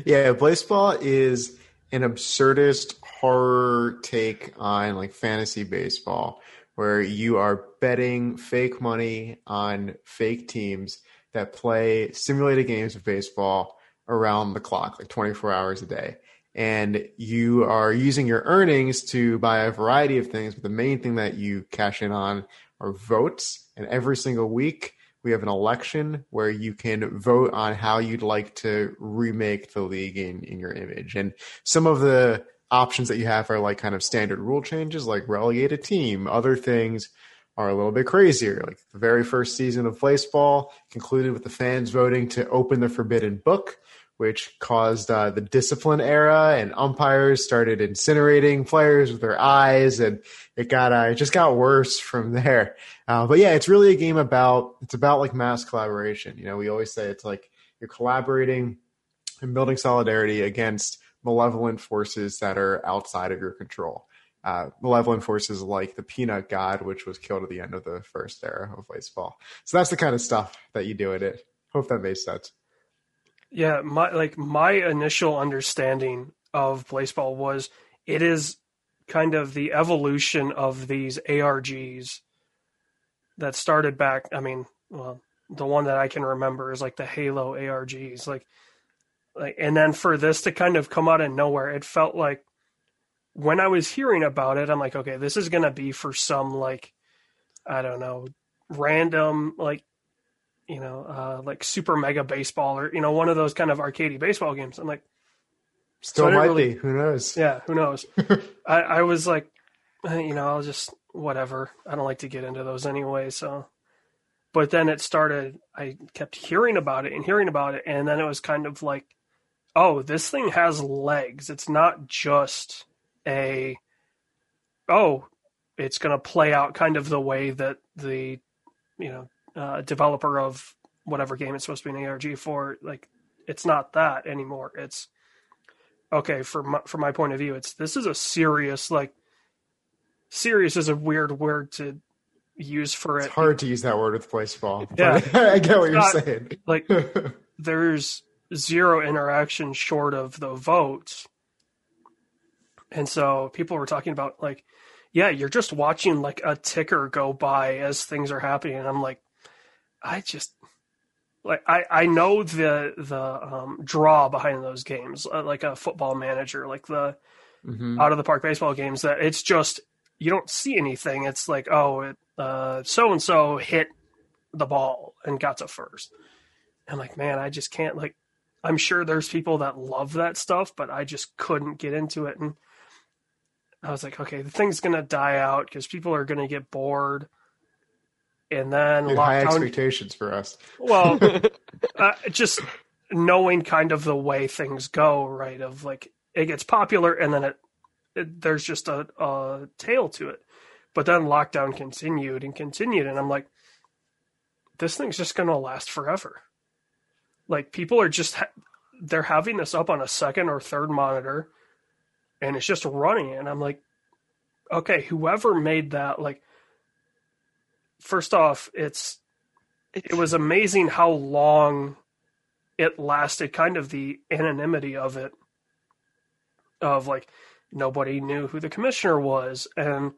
yeah, Blaseball is an absurdist horror take on like fantasy baseball, where you are betting fake money on fake teams that play simulated games of baseball around the clock, like 24 hours a day. And you are using your earnings to buy a variety of things, but the main thing that you cash in on are votes. And every single week, we have an election where you can vote on how you'd like to remake the league in, in your image. And some of the options that you have are like kind of standard rule changes, like relegate a team. Other things are a little bit crazier. Like the very first season of Blaseball concluded with the fans voting to open the forbidden book, which caused uh, the discipline era, and umpires started incinerating players with their eyes, and it got uh, it just got worse from there. Uh, but yeah, it's really a game about it's about like mass collaboration. You know, we always say it's like you're collaborating and building solidarity against malevolent forces that are outside of your control. Uh, malevolent forces like the peanut god, which was killed at the end of the first era of Blaseball. So that's the kind of stuff that you do in it. Hope that makes sense. Yeah, my like my initial understanding of Blaseball was it is kind of the evolution of these ARGs that started back. I mean, well, the one that I can remember is like the Halo ARGs, like, like, and then for this to kind of come out of nowhere, it felt like when I was hearing about it, I'm like, okay, this is gonna be for some like, I don't know, random like you know, uh, like Super Mega Baseball or you know one of those kind of arcadey baseball games. I'm like, Still So might really- be. Who knows? yeah, who knows? I, I was like, eh, you know, I'll just whatever. I don't like to get into those anyway. So, but then it started. I kept hearing about it and hearing about it, and then it was kind of like, oh, this thing has legs. It's not just a, oh, it's going to play out kind of the way that the, you know, uh, developer of whatever game it's supposed to be an ARG for. Like, it's not that anymore. It's okay from my, from my point of view. It's this is a serious like serious is a weird word to use for it. It's hard to use that word with Blaseball. Yeah. I get what you're saying. Like there's zero interaction short of the votes. And so people were talking about like yeah, you're just watching like a ticker go by as things are happening, and I'm like, I just like I I know the the um, draw behind those games, uh, like a football manager, like the Mhm. out of the park baseball games that it's just you don't see anything. It's like oh, so and so hit the ball and got to first. And like man, I just can't like. I'm sure there's people that love that stuff, but I just couldn't get into it. And I was like, okay, the thing's gonna die out because people are gonna get bored. And then had high lockdown expectations for us. well, uh, just knowing kind of the way things go, right? Of like it gets popular and then it, it there's just a, a tail to it. But then lockdown continued and continued, and I'm like, this thing's just going to last forever. Like people are just ha- they're having this up on a second or third monitor, and it's just running, and I'm like, okay, whoever made that, like, first off, it's it was amazing how long it lasted kind of the anonymity of it of like nobody knew who the commissioner was and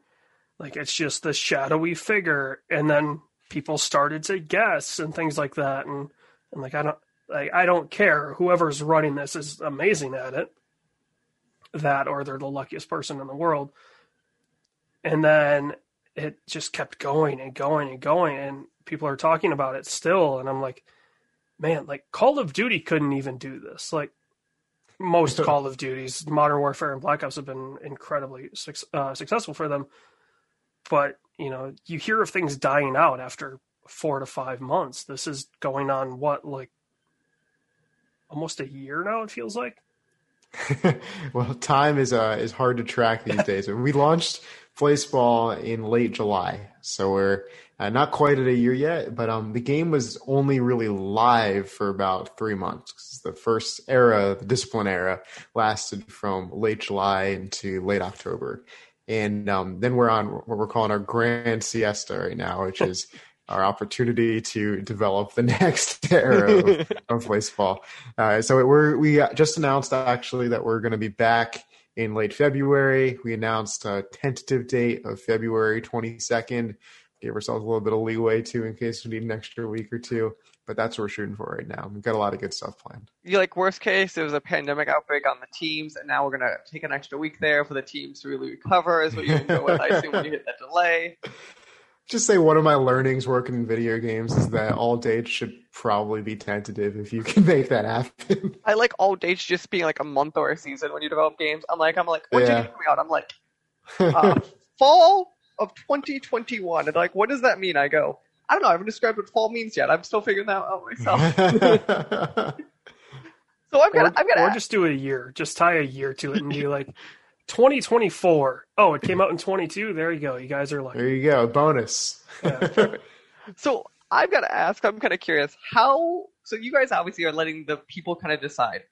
like it's just this shadowy figure and then people started to guess and things like that and and like I don't like I don't care. Whoever's running this is amazing at it. That or they're the luckiest person in the world. And then it just kept going and going and going and people are talking about it still and i'm like man like call of duty couldn't even do this. Like most call of duties modern warfare and black ops have been incredibly uh, successful for them. But you know you hear of things dying out after four to five months. This is going on what like almost a year now it feels like? Well, time is uh is hard to track these days. We launched Ball in late July, so we're uh, not quite at a year yet. But um, the game was only really live for about three months. 'cause The first era, the discipline era, lasted from late July into late October, and um, then we're on what we're calling our grand siesta right now, which is our opportunity to develop the next era of, of Blaseball. Uh, so we're we just announced actually that we're going to be back in late February. We announced a tentative date of February 22nd. Gave ourselves a little bit of leeway too in case we need an extra week or two. But that's what we're shooting for right now. We've got a lot of good stuff planned. you like worst case there was a pandemic outbreak on the teams and now we're gonna take an extra week there for the teams to really recover is what you go with i assume when you hit that delay Just say one of my learnings working in video games is that all dates should probably be tentative if you can make that happen. i like all dates just being like a month or a season when you develop games. I'm like i'm like when's your Yeah. game coming out i'm like uh, fall of 2021 and like what does that mean? I go i don't know. I haven't described what fall means yet. I'm still figuring that out myself. So i've got or, i've got or just do a year. Just tie a year to it and be like 2024 oh it came out in 22 there you go you guys are like there you go, bonus. yeah. So I've got to ask. I'm kind of curious. How? So you guys obviously are letting the people kind of decide,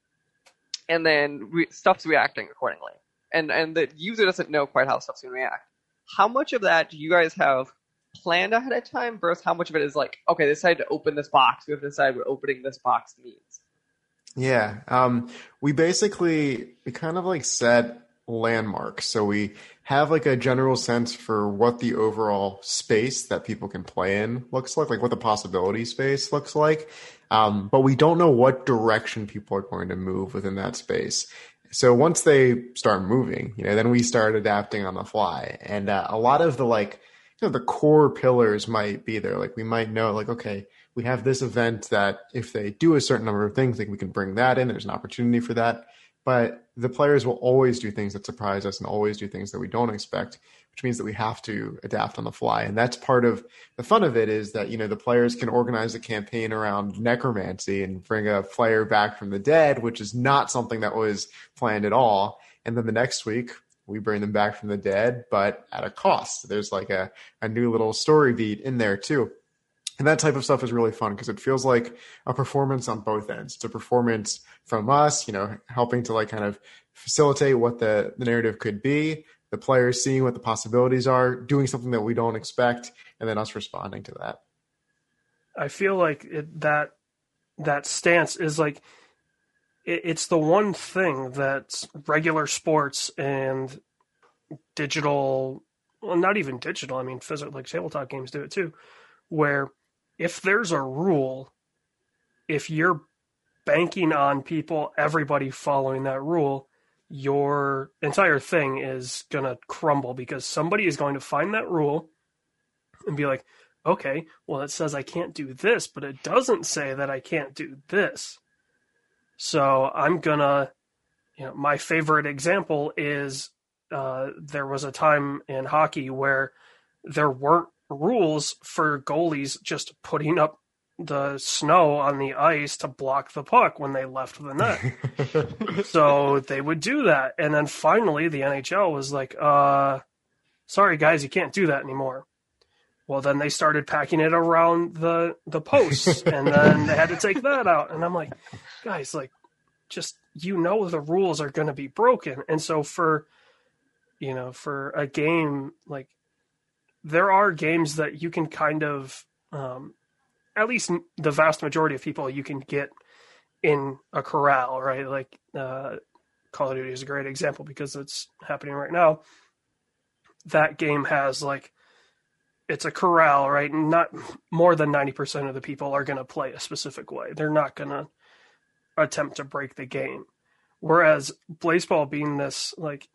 and then re- stuff's reacting accordingly, and and the user doesn't know quite how stuff's going to react. How much of that do you guys have planned ahead of time versus how much of it is like, okay, they decided to open this box. We have to decide what opening this box means. Yeah. Um, we basically we kind of like set landmarks. So we have like a general sense for what the overall space that people can play in looks like, like what the possibility space looks like. Um, but we don't know what direction people are going to move within that space. So once they start moving, you know, then we start adapting on the fly. And uh, a lot of the like, you know, the core pillars might be there. Like we might know, like, okay, we have this event that if they do a certain number of things, like we can bring that in. There's an opportunity for that. But the players will always do things that surprise us and always do things that we don't expect, which means that we have to adapt on the fly. And that's part of the fun of it is that, you know, the players can organize a campaign around necromancy and bring a player back from the dead, which is not something that was planned at all. And then the next week, we bring them back from the dead, but at a cost. There's like a, a new little story beat in there too. And that type of stuff is really fun because it feels like a performance on both ends. It's a performance from us, you know, helping to like kind of facilitate what the, the narrative could be, the players seeing what the possibilities are, doing something that we don't expect, and then us responding to that. I feel like it, that that stance is like it, it's the one thing that regular sports and digital well, not even digital. I mean, physical, like tabletop games do it too, where if there's a rule, if you're banking on people, everybody following that rule, your entire thing is going to crumble because somebody is going to find that rule and be like, okay, well, it says I can't do this, but it doesn't say that I can't do this. So I'm going to, you know, my favorite example is uh, there was a time in hockey where there weren't rules for goalies just putting up the snow on the ice to block the puck when they left the net. so they would do that. And then finally the NHL was like, uh, sorry guys, you can't do that anymore. Well, then they started packing it around the, the posts and then they had to take that out. And I'm like, guys, like, just, you know, the rules are going to be broken. And so for, you know, for a game, like, there are games that you can kind of, um, at least the vast majority of people you can get in a corral, right? Like uh, Call of Duty is a great example because it's happening right now. That game has like it's a corral, right? Not more than ninety percent of the people are going to play a specific way. They're not going to attempt to break the game. Whereas Blaseball being this like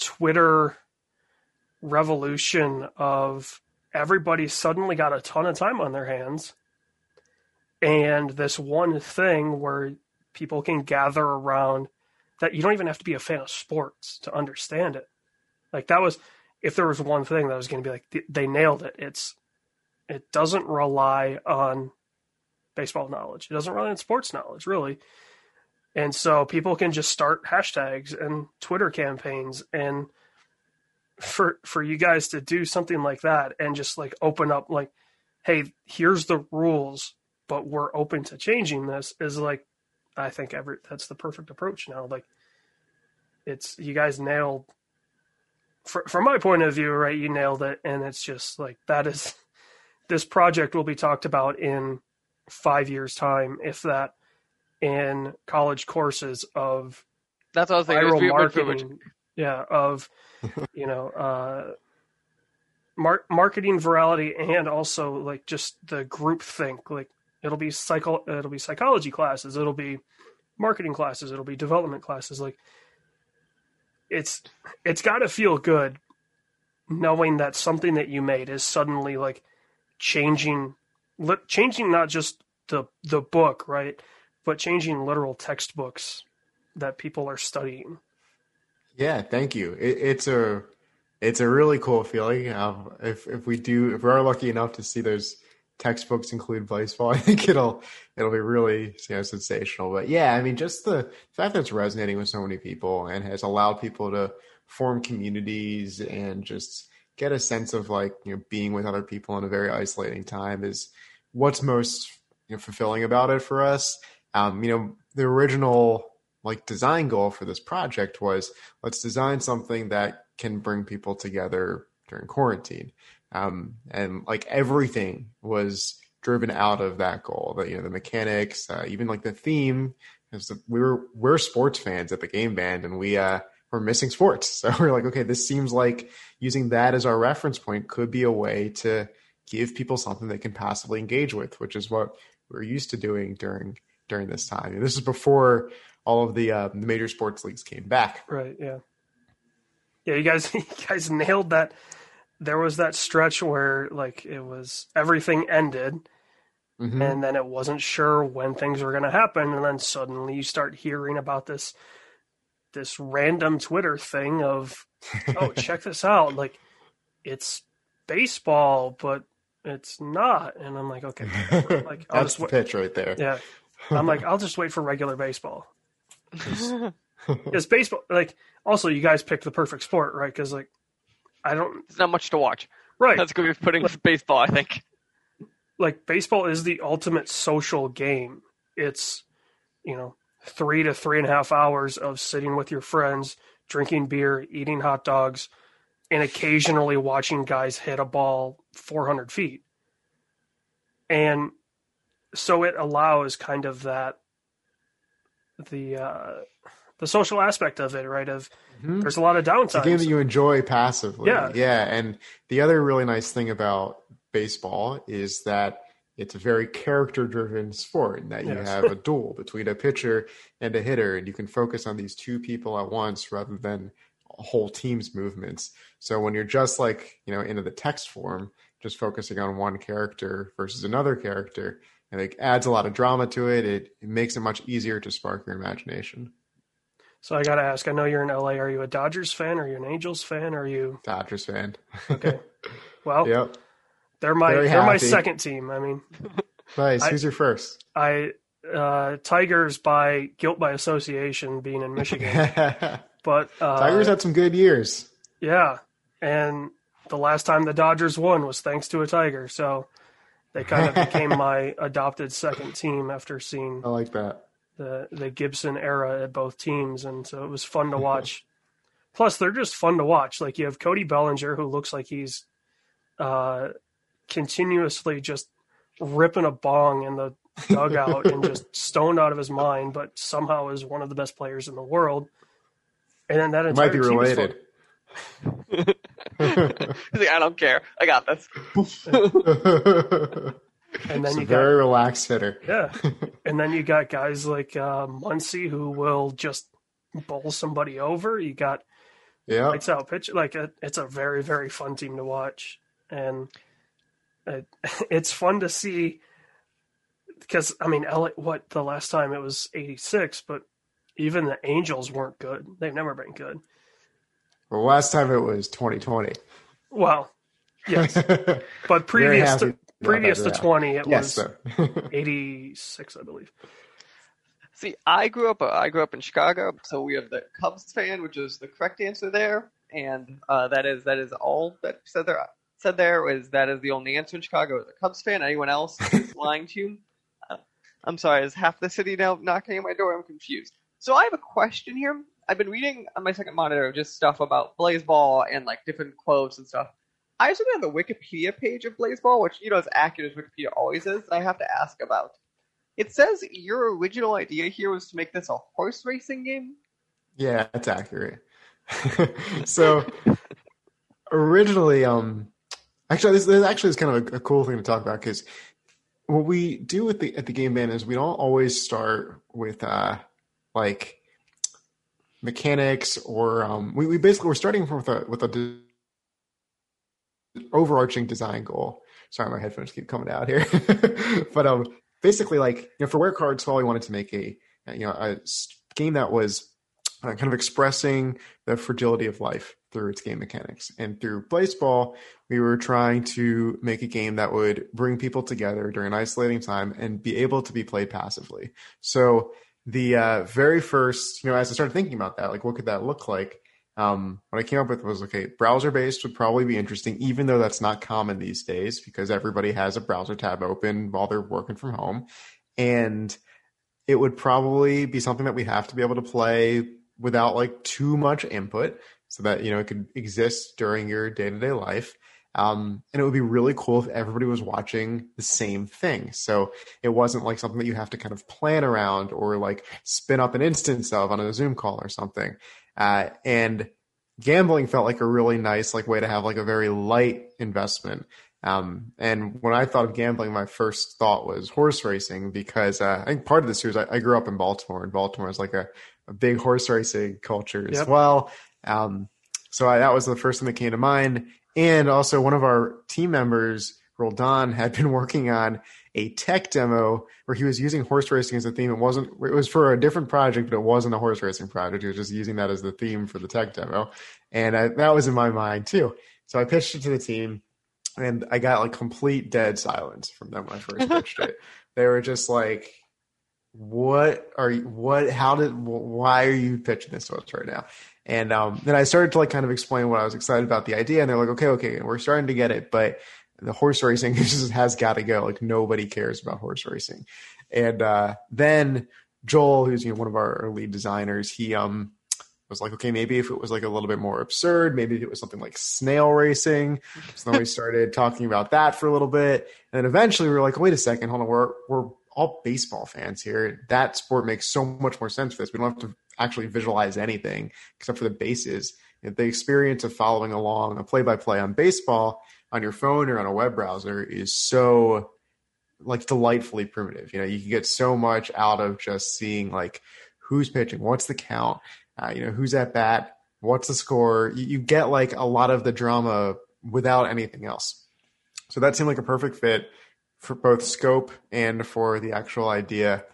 Twitter revolution of everybody suddenly got a ton of time on their hands. And this one thing where people can gather around that you don't even have to be a fan of sports to understand it. Like that was if there was one thing that was going to be like they nailed it it's it doesn't rely on baseball knowledge. It doesn't rely on sports knowledge really. And so people can just start hashtags and twitter campaigns and for for you guys to do something like that and just like open up like hey here's the rules but we're open to changing this is like i think every that's the perfect approach now like it's you guys nailed for, from my point of view right you nailed it and it's just like that is this project will be talked about in five years time if that in college courses of That's what I was thinking. Viral marketing yeah of you know uh mar- marketing virality and also like just the group think like it'll be psycho it'll be psychology classes it'll be marketing classes it'll be development classes like it's it's got to feel good knowing that something that you made is suddenly like changing li- changing not just the the book right but changing literal textbooks that people are studying Yeah, thank you. It, it's a it's a really cool feeling. Um, if if we do if we are lucky enough to see those textbooks include Blaseball, I think it'll it'll be really you know sensational. But yeah, I mean, just the fact that it's resonating with so many people and has allowed people to form communities and just get a sense of like you know being with other people in a very isolating time is what's most you know, fulfilling about it for us. Um, you know, the original like design goal for this project was let's design something that can bring people together during quarantine. Um, and like everything was driven out of that goal. That you know the mechanics, uh, even like the theme. Is we were we're sports fans at the game band, and we uh, were missing sports. So we're like, okay, this seems like using that as our reference point could be a way to give people something they can passively engage with, which is what we're used to doing during during this time. And this is before all of the uh, the major sports leagues came back. Right. Yeah. Yeah. You guys, you guys nailed that. There was that stretch where like it was everything ended, Mhm. and then it wasn't sure when things were going to happen, and then suddenly you start hearing about this this random Twitter thing of, oh, check this out, like it's baseball, but it's not, and I'm like, okay, like I'll That's just wait. pitch right there. Yeah. I'm like, I'll just wait for regular baseball. Because baseball, like, also you guys picked the perfect sport, right? Because like, I don't There's not much to watch. right. That's going to be putting baseball, I think. like baseball is the ultimate social game. It's you know three to three and a half hours of sitting with your friends, drinking beer, eating hot dogs, and occasionally watching guys hit a ball 400 feet. And so it allows kind of that the uh, the social aspect of it, right? Of Mhm. there's a lot of a game that you enjoy passively. Yeah. Yeah. And the other really nice thing about baseball is that it's a very character driven sport and that you Yes. have a duel between a pitcher and a hitter and you can focus on these two people at once rather than a whole team's movements. So when you're just like, you know, into the text form, just focusing on one character versus another character, and it adds a lot of drama to it. It, it makes it much easier to spark your imagination. So I got to ask. I know you're in LA. Are you a Dodgers fan? Are you an Angels fan? Are you? Dodgers fan. Okay. Well, yep. they're my Very they're my second team. I mean, Nice. I- Who's your first? I uh, Tigers by guilt by association, being in Michigan. But uh, Tigers had some good years. yeah, and the last time the Dodgers won was thanks to a Tiger. So they kind of became my adopted second team after seeing I like that. the the Gibson era at both teams, and so it was fun to watch. Plus, they're just fun to watch. Like you have Cody Bellinger, who looks like he's uh, continuously just ripping a bong in the dugout and just stoned out of his mind, but somehow is one of the best players in the world. And then that might be related. He's like, I don't care. I got this. And then It's a you got very relaxed hitter. Yeah. and then you got guys like uh, Muncy who will just bowl somebody over. You got Yeah. lights out pitch. Like it, it's a very very fun team to watch, and it, it's fun to see because I mean, LA, what the last time it was eighty six, but even the Angels weren't good. They've never been good. Well, last time it was 2020. Well, yes, but previous to previous to twenty, it yes, was eighty six, I believe. See, I grew up. Uh, I grew up in Chicago, so we have the Cubs fan, which is the correct answer there, and uh, that is that is all that said there. Said there is that is the only answer in Chicago is a Cubs fan. Anyone else is lying to you? Uh, I'm sorry. Is half the city now knocking at my door? I'm confused. So I have a question here. I've been reading on my second monitor just stuff about Blaseball and like different quotes and stuff. I looking at the Wikipedia page of Blaseball, which you know is accurate as Wikipedia always is. I have to ask about. It says your original idea here was to make this a horse racing game. Yeah, that's accurate. so originally, um, actually, this, this actually is kind of a, a cool thing to talk about because what we do at the at the game band is we don't always start with uh like mechanics or um we, we basically we're starting from with a with a de- overarching design goal. Sorry, my headphones keep coming out here, but um basically like you know for Where Cards we wanted to make a you know a game that was uh, kind of expressing the fragility of life through its game mechanics. And through Blaseball, we were trying to make a game that would bring people together during an isolating time and be able to be played passively. So the uh, very first, you know, as I started thinking about that, like what could that look like? Um, what I came up with was okay, browser based would probably be interesting, even though that's not common these days because everybody has a browser tab open while they're working from home. And it would probably be something that we have to be able to play without like too much input so that you know it could exist during your day-to-day life um, and it would be really cool if everybody was watching the same thing so it wasn't like something that you have to kind of plan around or like spin up an instance of on a zoom call or something uh, and gambling felt like a really nice like way to have like a very light investment um, and when I thought of gambling, my first thought was horse racing because uh, I think part of this is I, I grew up in Baltimore, and Baltimore is like a, a big horse racing culture as Yep. well. Um, so I, that was the first thing that came to mind. And also, one of our team members, Roldan, had been working on a tech demo where he was using horse racing as a theme. It wasn't. It was for a different project, but it wasn't a horse racing project. He was just using that as the theme for the tech demo, and I, that was in my mind too. So I pitched it to the team and I got like complete dead silence from them when I first pitched it. They were just like, "What are you? What? How did? Why are you pitching this to us right now?" And um, then I started to like kind of explain what I was excited about the idea, and they're like, "Okay, okay, we're starting to get it, but the horse racing just has got to go. Like nobody cares about horse racing." And uh, then Joel, who's you know one of our, lead designers, he um was like, okay, maybe if it was like a little bit more absurd, maybe if it was something like snail racing. So then we started talking about that for a little bit, and then eventually we were like, wait a second, hold on, we're we're all baseball fans here. That sport makes so much more sense for this. We don't have to actually visualize anything except for the bases. The experience of following along a play by play on baseball on your phone or on a web browser is so like delightfully primitive. You know, you can get so much out of just seeing like who's pitching, what's the count, uh, you know, who's at bat, what's the score. You, you get like a lot of the drama without anything else. So that seemed like a perfect fit for both scope and for the actual idea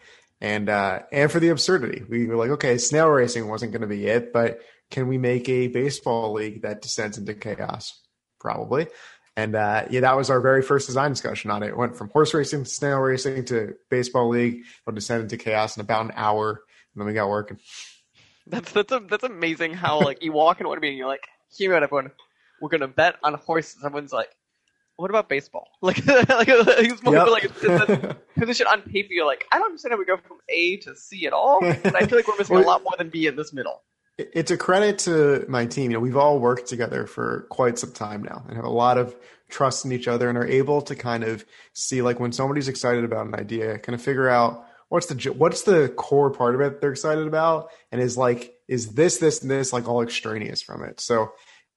and uh, and for the absurdity. We were like, okay, snail racing wasn't going to be it, but can we make a baseball league that descends into chaos? Probably. And uh, yeah, that was our very first design discussion on it. It went from horse racing to snail racing to baseball league. It'll descend into chaos in about an hour, and then we got working. That's that's a, that's amazing. How like you walk into one meeting, you're like, hear me everyone. We're gonna bet on horses. Everyone's like, what about baseball? Like, like he's more Yep. like it's, it's a position on paper. You're like, I don't understand how we go from A to C at all. And I feel like we're missing a lot more than B in this middle. it's a credit to my team. You know, we've all worked together for quite some time now and have a lot of trust in each other and are able to kind of see like when somebody's excited about an idea, kind of figure out what's the what's the core part of it they're excited about and is like is this this and this like all extraneous from it. So,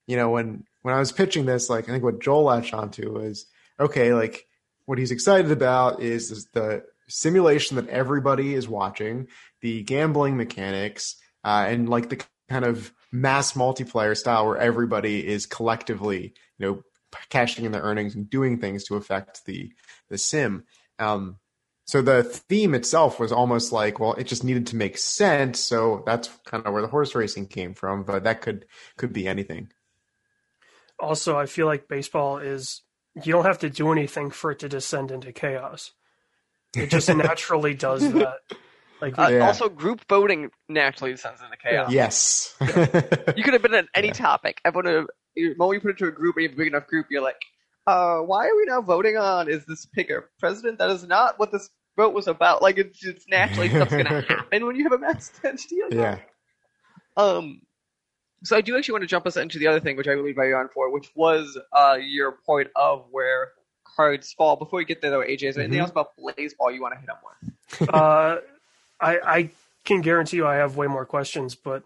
you know, when when I was pitching this, like I think what Joel latched onto was okay, like what he's excited about is, is the simulation that everybody is watching, the gambling mechanics, uh, and like the kind of mass multiplayer style where everybody is collectively, you know, cashing in their earnings and doing things to affect the the sim. Um, so the theme itself was almost like, well, it just needed to make sense. So that's kind of where the horse racing came from. But that could could be anything. Also, I feel like baseball is you don't have to do anything for it to descend into chaos. It just naturally does that. Like Uh, Yeah. Also, group voting naturally descends into chaos. Yes. You could have been on any Yeah. topic. Everyone, the moment you put it into a group and you have a big enough group, you're like, uh, why are we now voting on is this pick a president? That is not what this vote was about. Like, it's, it's naturally stuff's going to happen when you have a mass entity yeah. Um, so I do actually want to jump us into the other thing, which I really value on for, which was uh, your point of where cards fall. Before we get there, though, AJ, is there anything Mhm. else about Blaseball you want to hit on with? uh, I I can guarantee you I have way more questions, but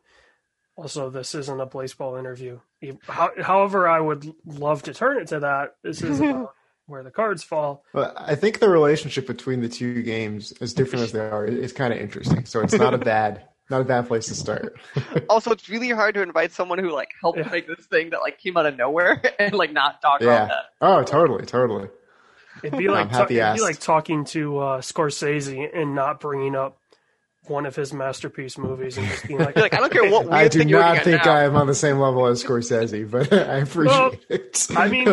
also this isn't a baseball interview. How, however, I would love to turn it to that. This is about where the cards fall. Well, I think the relationship between the two games, as different as they are, is kind of interesting. So it's not a bad, not a bad place to start. Also, it's really hard to invite someone who like helped Yeah. make this thing that like came out of nowhere and like not talk Yeah. about that. oh, totally, totally. It'd be like happy ta- it'd be like talking to uh, Scorsese and not bringing up one of his masterpiece movies and just being like, like, I don't care what I do thing you're not think. I'm on the same level as Scorsese, but I appreciate Well, it. I mean,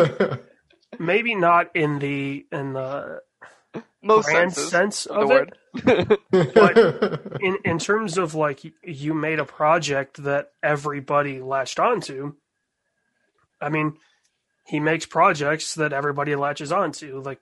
maybe not in the in the Most grand senses sense of of the it. word. in in terms of like you made a project that everybody latched onto. I mean, he makes projects that everybody latches onto. Like,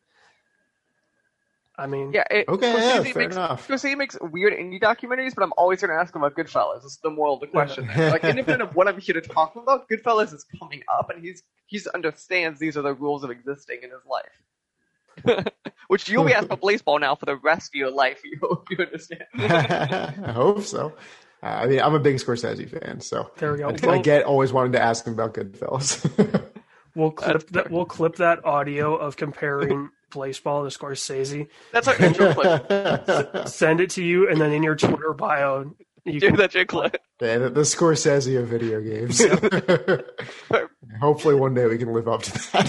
I mean, Yeah. It, Okay, Scorsese yeah, fair makes, enough. Scorsese makes weird indie documentaries, but I'm always going to ask him about Goodfellas. It's the moral of the question. Like, independent of what I'm here to talk about, Goodfellas is coming up, and he's he's understands these are the rules of existing in his life. Which you'll be asked about Blaseball now for the rest of your life. You hope you understand. I hope so. Uh, I mean, I'm a big Scorsese fan, so there we go. I, I get always wanting to ask him about Goodfellas. we'll clip that. We'll clip that audio of comparing Blaseball to Scorsese. That's our intro clip. Send it to you, and then in your Twitter bio, you Dude, can, that's your clip. Yeah, the, the Scorsese of video games. Hopefully, one day we can live up to that.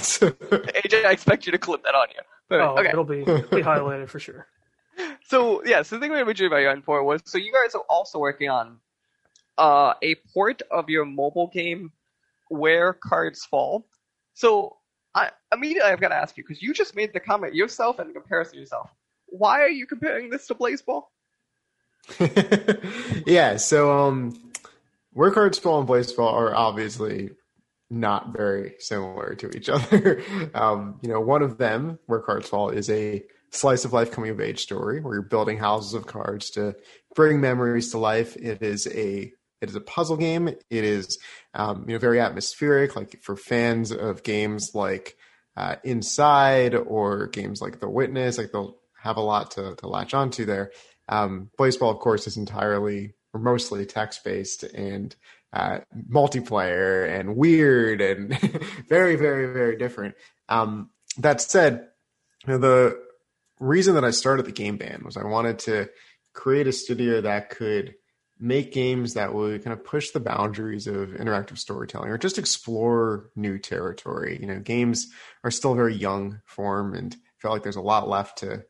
AJ, I expect you to clip that audio. But, oh, okay. it'll be, it'll be highlighted for sure. So yeah, so the thing we originally about you on for was so you guys are also working on uh, a port of your mobile game where cards fall. So I immediately I've got to ask you because you just made the comment yourself and the comparison yourself. Why are you comparing this to Blaseball? yeah, so um, where cards fall and Blaseball are obviously not very similar to each other. um, you know, one of them, where cards fall, is a slice of life coming of age story where you're building houses of cards to bring memories to life. It is a it is a puzzle game. It is um, you know very atmospheric, like for fans of games like uh, Inside or games like The Witness. Like they'll have a lot to, to latch onto there. Um, Blaseball, of course, is entirely or mostly text based and uh, multiplayer and weird and very, very, very different. Um, that said, you know, the reason that I started the game band was I wanted to create a studio that could make games that would kind of push the boundaries of interactive storytelling or just explore new territory. You know, games are still a very young form and felt like there's a lot left to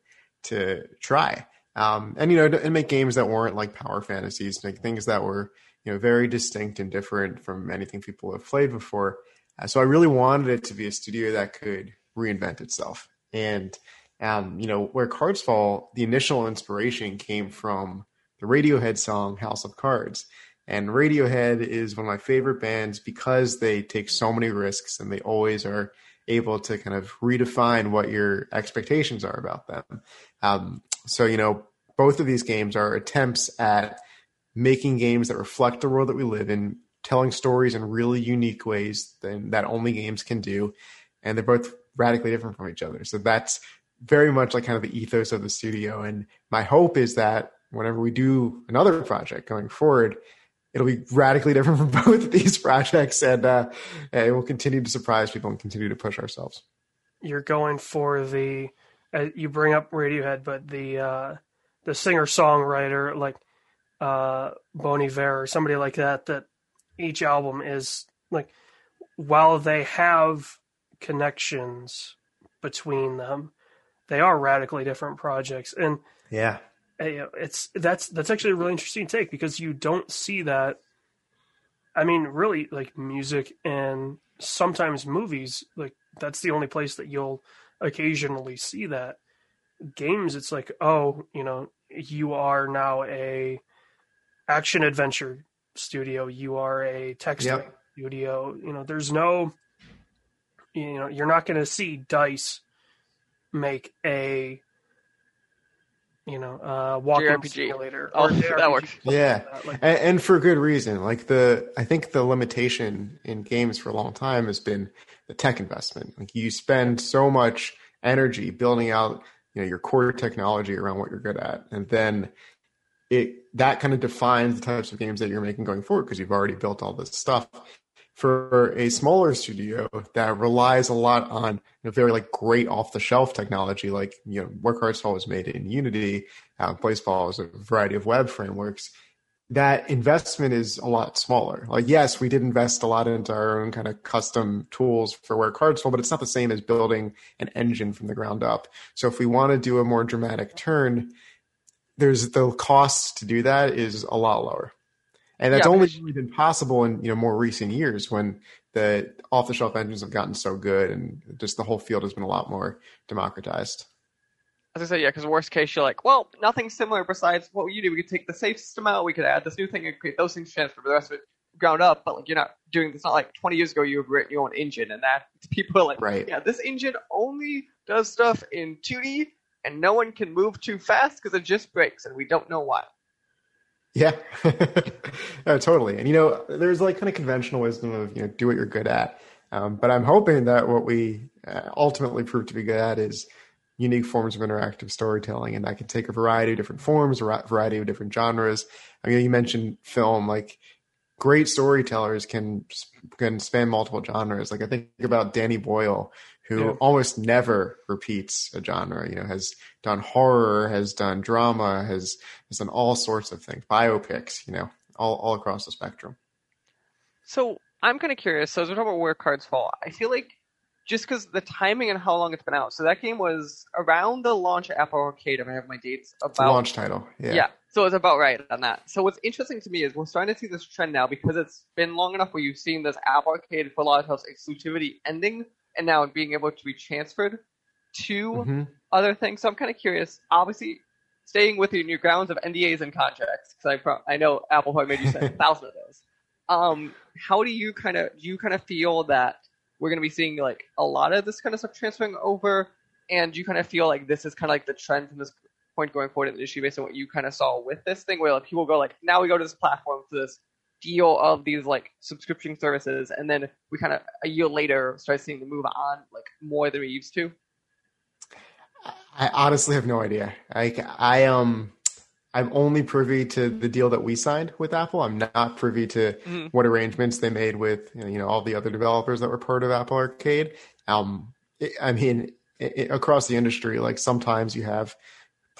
to try. Um, and you know, and make games that weren't like power fantasies, make things that were you know very distinct and different from anything people have played before. Uh, so I really wanted it to be a studio that could reinvent itself. And um, you know, where Cards Fall, the initial inspiration came from the Radiohead song House of Cards. And Radiohead is one of my favorite bands because they take so many risks and they always are able to kind of redefine what your expectations are about them. Um, so, you know, both of these games are attempts at making games that reflect the world that we live in, telling stories in really unique ways than, that only games can do. And they're both radically different from each other. So that's very much like kind of the ethos of the studio. And my hope is that whenever we do another project going forward, it'll be radically different from both of these projects, and uh, it will continue to surprise people and continue to push ourselves. You're going for the uh, you bring up Radiohead, but the uh, the singer songwriter like uh, Bon Iver or somebody like that. That each album is like while they have connections between them, they are radically different projects, and yeah, it's that's that's actually a really interesting take because you don't see that. I mean, really, like music and sometimes movies, like that's the only place that you'll occasionally see that. Games, it's like, oh, you know, you are now a action adventure studio. You are a text yep. studio. You know, there's no, you know, you're not going to see Dice make a you know, uh, walking JRPG. simulator. Oh, that works. Yeah, like, and, and, for good reason. Like the, I think the limitation in games for a long time has been the tech investment. Like you spend so much energy building out, you know, your core technology around what you're good at, and then it that kind of defines the types of games that you're making going forward because you've already built all this stuff for a smaller studio that relies a lot on you know, very like great off the shelf technology, like you know, Cards Fall was made in Unity, uh, Blaseball is a variety of web frameworks. That investment is a lot smaller. Like, yes, we did invest a lot into our own kind of custom tools for Where Cards Fall, but it's not the same as building an engine from the ground up. So, if we want to do a more dramatic turn, there's the cost to do that is a lot lower and that's yeah, only really been possible in you know more recent years when the off the shelf engines have gotten so good and just the whole field has been a lot more democratized. As I said, yeah, because worst case you're like, well, nothing similar besides what you do. We could take the safe system out, we could add this new thing and create those things transfer, the rest of it ground up. But like you're not doing this. Not like 20 years ago you have written your own engine, and that people are like, right. yeah, this engine only does stuff in 2D, and no one can move too fast because it just breaks, and we don't know why. Yeah, totally. And you know, there's like kind of conventional wisdom of you know do what you're good at. Um, but I'm hoping that what we uh, ultimately prove to be good at is unique forms of interactive storytelling, and that can take a variety of different forms, a variety of different genres. I mean, you mentioned film, like great storytellers can can span multiple genres. Like I think about Danny Boyle, who yeah. almost never repeats a genre. You know, has done horror, has done drama, has has done all sorts of things, biopics. You know, all all across the spectrum. So I'm kind of curious. So as we're talking about where cards fall, I feel like just because the timing and how long it's been out. So that game was around the launch of Apple Arcade. If I have my dates about launch title, yeah. Yeah. So it's about right on that. So what's interesting to me is we're starting to see this trend now because it's been long enough where you've seen this Apple Arcade for a lot of titles exclusivity ending and now being able to be transferred to mm-hmm. other things. So I'm kind of curious. Obviously, staying within your grounds of NDAs and contracts, because I pro- I know Apple probably made you sign a thousand of those. Um, how do you kind of do you kind of feel that we're going to be seeing like a lot of this kind of stuff transferring over, and do you kind of feel like this is kind of like the trend from this point going forward in the industry based on what you kind of saw with this thing, where like people go like now we go to this platform to this deal of these like subscription services, and then we kind of a year later start seeing the move on like more than we used to? I honestly have no idea. Like I um, I'm only privy to the deal that we signed with Apple. I'm not privy to Mhm. what arrangements they made with you know all the other developers that were part of Apple Arcade. Um, I mean, it, it- across the industry, like sometimes you have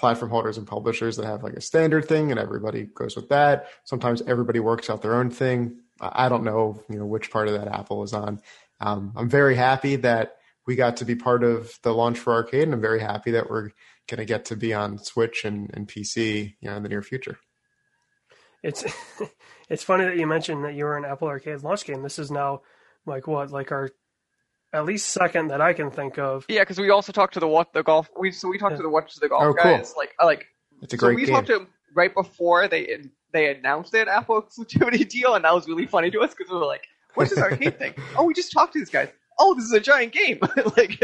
platform holders and publishers that have like a standard thing, and everybody goes with that. Sometimes everybody works out their own thing. I don't know, you know, which part of that Apple is on. Um, I'm very happy that we got to be part of the launch for Arcade, and I'm very happy that we're going to get to be on Switch and, and PC, you know, in the near future. It's it's funny that you mentioned that you were an Apple Arcade launch game. This is now like what, like our at least second that I can think of. Yeah, because we also talked to the what the golf. We so we talked to the What the Golf Oh, cool. guys. Like uh, like It's a so great we game. talked to them right before they they announced their Apple exclusivity deal, and that was really funny to us because we were like, "What's this arcade thing? Oh, we just talked to these guys. Oh, this is a giant game." like,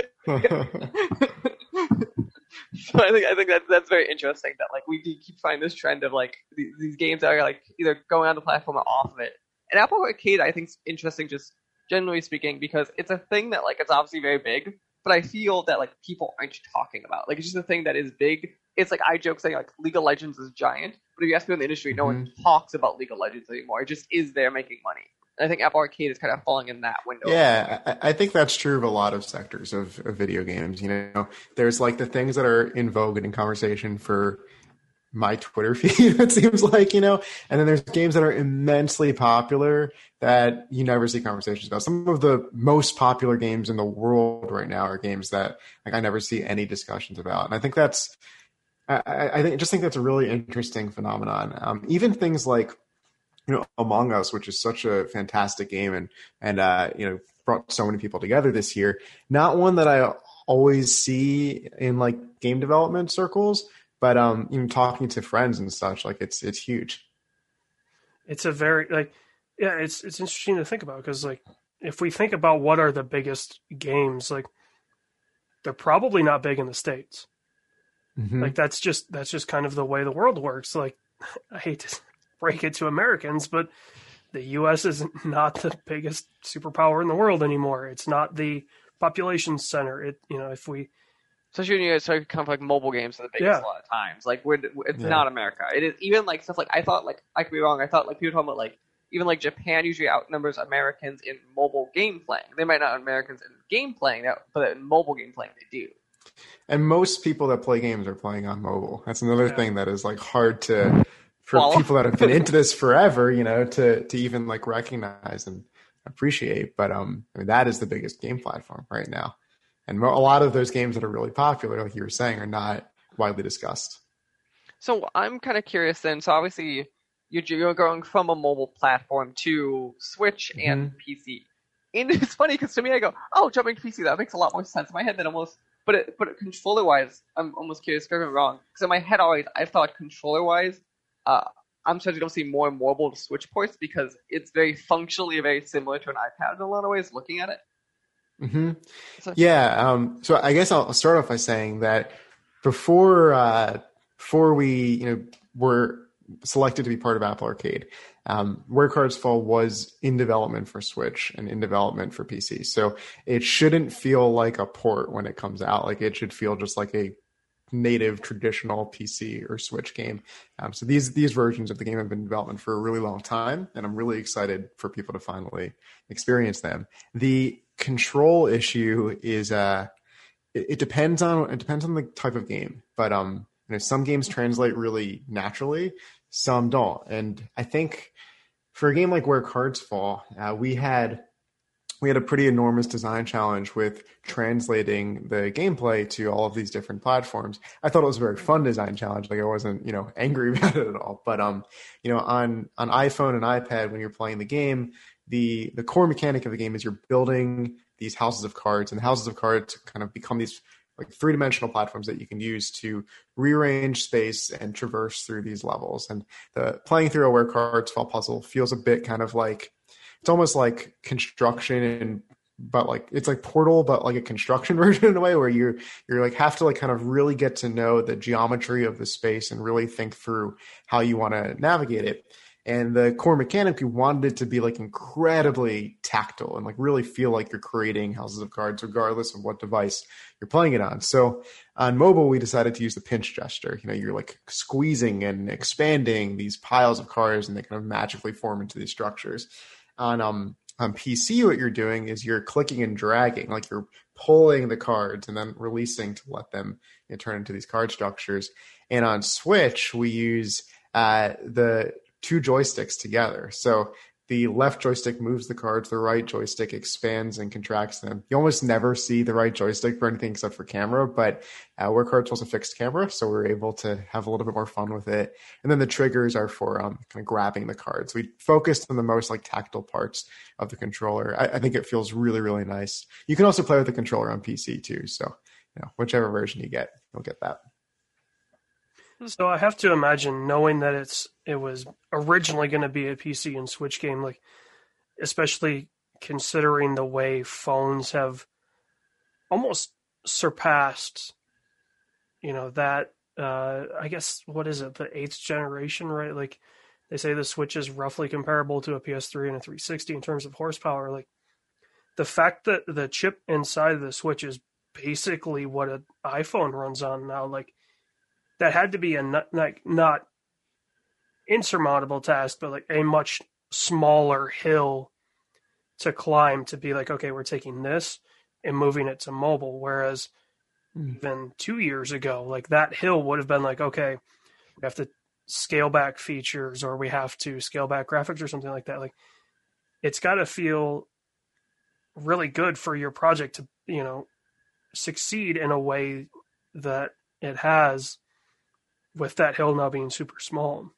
so I think I think that that's very interesting that like we keep finding this trend of like these, these games that are like either going on the platform or off of it. And Apple Arcade, I think, is interesting just generally speaking because it's a thing that like it's obviously very big, but I feel that like people aren't talking about. Like it's just a thing that is big. It's like I joke saying like League of Legends is giant, but if you ask people in the industry, no one mm-hmm. talks about League of Legends anymore. It just is there making money. And I think Apple Arcade is kind of falling in that window. Yeah, I, I think that's true of a lot of sectors of, of video games. You know, there's like the things that are in vogue and in conversation for my Twitter feed, it seems like, you know, and then there's games that are immensely popular that you never see conversations about. Some of the most popular games in the world right now are games that like I never see any discussions about. And I think that's, I, I think, just think that's a really interesting phenomenon. Um, even things like, you know, Among Us, which is such a fantastic game and, and, uh, you know, brought so many people together this year. Not one that I always see in like game development circles, but, um, you know, talking to friends and such, like it's, it's huge. It's a very like yeah, it's it's interesting to think about because like if we think about what are the biggest games, like they're probably not big in the states. Mhm. Like that's just that's just kind of the way the world works. Like I hate to break it to Americans, but the U.S. is not the biggest superpower in the world anymore. It's not the population center. It you know if we Especially when you guys start kind of like mobile games are the biggest Yeah. a lot of times. Like we're, it's Yeah. not America. It is even like stuff like I thought like I could be wrong. I thought like people talking about like even like Japan usually outnumbers Americans in mobile game playing. They might not Americans in game playing, but in mobile game playing they do. And most people that play games are playing on mobile. That's another Yeah. thing that is like hard to for Follow. people that have been into this forever, you know, to to even like recognize and appreciate. But um, I mean, that is the biggest game platform right now, and a lot of those games that are really popular, like you were saying, are not widely discussed. So I'm kind of curious then. So obviously you're, going from a mobile platform to Switch and PC. And it's funny because to me I go, oh, jumping to PC that makes a lot more sense in my head than almost. But it, but controller wise, I'm almost curious if I'm wrong because in my head always I thought controller wise, uh, I'm starting to see more mobile to Switch ports because it's very functionally very similar to an iPad in a lot of ways. Looking at it, hmm So- Yeah. Um, so I guess I'll start off by saying that before uh, before we you know were selected to be part of Apple Arcade, um, Where Cards Fall was in development for Switch and in development for PC. So it shouldn't feel like a port when it comes out. Like it should feel just like a native traditional PC or Switch game. Um, so these these versions of the game have been in development for a really long time, and I'm really excited for people to finally experience them. The control issue is uh, it, it depends on it depends on the type of game, but um, you know, some games translate really naturally, some don't, and I think for a game like Where Cards Fall, uh, we had we had a pretty enormous design challenge with translating the gameplay to all of these different platforms. I thought it was a very fun design challenge. Like I wasn't, you know, angry about it at all. But um, you know, on on iPhone and iPad when you're playing the game, the the core mechanic of the game is you're building these houses of cards, and the houses of cards kind of become these like three dimensional platforms that you can use to rearrange space and traverse through these levels. And the playing through a where cards fall puzzle feels a bit kind of like it's almost like construction and but like it's like portal but like a construction version in a way where you're you're like have to like kind of really get to know the geometry of the space and really think through how you want to navigate it And the core mechanic, we wanted it to be like incredibly tactile and like really feel like you're creating houses of cards, regardless of what device you're playing it on. So on mobile, we decided to use the pinch gesture. You know, you're like squeezing and expanding these piles of cards, and they kind of magically form into these structures. On um on PC, what you're doing is you're clicking and dragging, like you're pulling the cards and then releasing to let them you know, turn into these card structures. And on Switch, we use uh, the two joysticks together. So the left joystick moves the cards, the right joystick expands and contracts them. You almost never see the right joystick for anything except for camera, but uh, Where Cards was a fixed camera, so we are able to have a little bit more fun with it. And then the triggers are for um, kind of grabbing the cards. We focused on the most like tactile parts of the controller. I, I think it feels really, really nice. You can also play with the controller on PC too, so you know, whichever version you get, you'll get that. So I have to imagine, knowing that it's it was originally going to be a PC and Switch game, like especially considering the way phones have almost surpassed, you know, that. Uh, I guess what is it, the eighth generation, right? Like they say the Switch is roughly comparable to a PS3 and a 360 in terms of horsepower. Like the fact that the chip inside the Switch is basically what an iPhone runs on now, like that had to be a not, like not insurmountable task, but like a much smaller hill to climb to be like, okay, we're taking this and moving it to mobile. Whereas mm. even two years ago, like that hill would have been like, okay, we have to scale back features or we have to scale back graphics or something like that. Like it's got to feel really good for your project to, you know, succeed in a way that it has with that hill now being super small.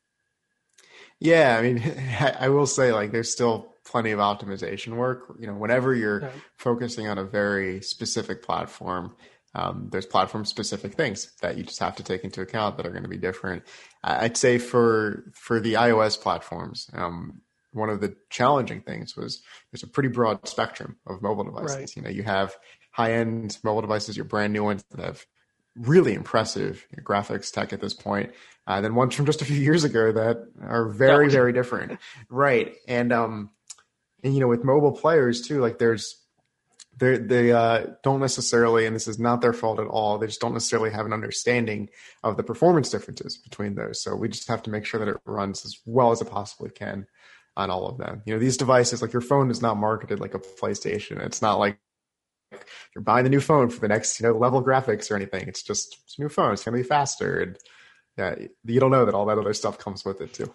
Yeah, I mean, I will say like there's still plenty of optimization work. You know, whenever you're yeah. focusing on a very specific platform, um, there's platform specific things that you just have to take into account that are going to be different. I'd say for for the iOS platforms, um, one of the challenging things was there's a pretty broad spectrum of mobile devices. Right. You know, you have high end mobile devices, your brand new ones that have really impressive graphics tech at this point uh, than ones from just a few years ago that are very very different. Right. And um and you know with mobile players too like there's they they uh, don't necessarily and this is not their fault at all they just don't necessarily have an understanding of the performance differences between those. So we just have to make sure that it runs as well as it possibly can on all of them. You know these devices like your phone is not marketed like a playstation. It's not like you're buying the new phone for the next you know level graphics or anything. It's just it's a new phone. It's gonna be faster, and yeah, you don't know that all that other stuff comes with it too.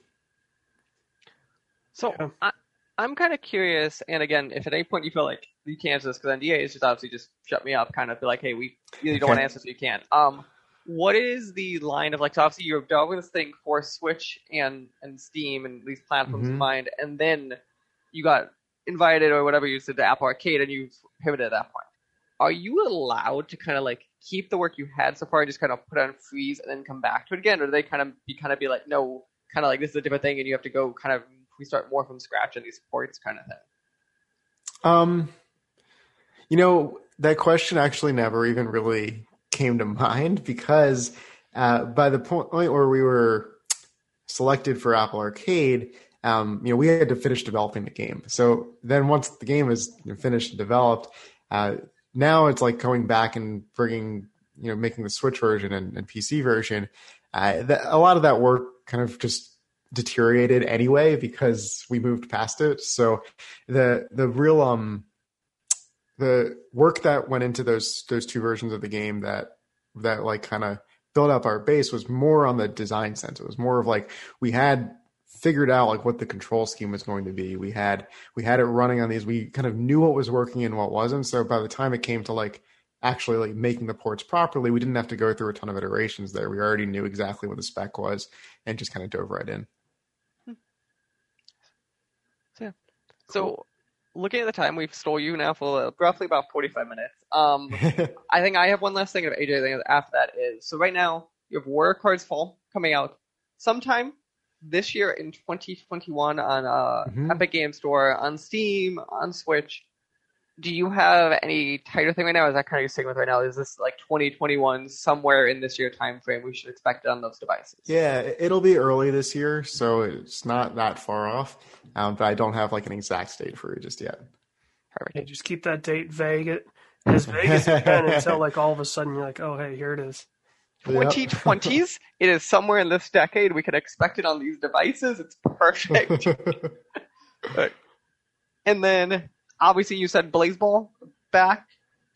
So yeah. I, I'm kind of curious, and again, if at any point you feel like you can't answer this because NDA is just obviously just shut me up, kind of be like, hey, we you don't want to answer, so you can't. Um, what is the line of like? So obviously you're developing this thing for Switch and and Steam and these platforms mm-hmm. combined, and then you got invited or whatever you said to Apple Arcade and you pivoted at that point. Are you allowed to kind of like keep the work you had so far and just kind of put on freeze and then come back to it again, or do they kind of be kind of be like, no, kind of like this is a different thing and you have to go kind of we start more from scratch in these ports kind of thing? Um, you know that question actually never even really came to mind because uh, by the point where we were selected for Apple Arcade, um, you know, we had to finish developing the game. So then once the game is finished and developed, uh, now it's like going back and bringing, you know, making the Switch version and, and PC version. Uh, the, a lot of that work kind of just deteriorated anyway because we moved past it. So the the real um the work that went into those those two versions of the game that that like kind of built up our base was more on the design sense. It was more of like we had figured out like what the control scheme was going to be. We had we had it running on these. We kind of knew what was working and what wasn't. So by the time it came to like actually like making the ports properly, we didn't have to go through a ton of iterations there. We already knew exactly what the spec was and just kind of dove right in. Hmm. So, yeah. So looking at the time, we've stole you now for roughly about 45 minutes. Um, I think I have one last thing of AJ thing after that is, so right now, you have Where Cards Fall coming out sometime this year in 2021 on uh, mm-hmm. Epic Game Store, on Steam, on Switch. do you have any tighter thing right now? Is that kind of your sticking with right now? Is this like 2021 somewhere in this year time frame we should expect it on those devices? Yeah, it'll be early this year, so it's not that far off. Um, but I don't have like an exact date for you just yet. Perfect. Yeah, just keep that date vague, as vague as you can, until like all of a sudden you're like, oh hey, here it is. Yep. 2020s. it is somewhere in this decade. We can expect it on these devices. It's perfect. and then obviously you said Blaseball back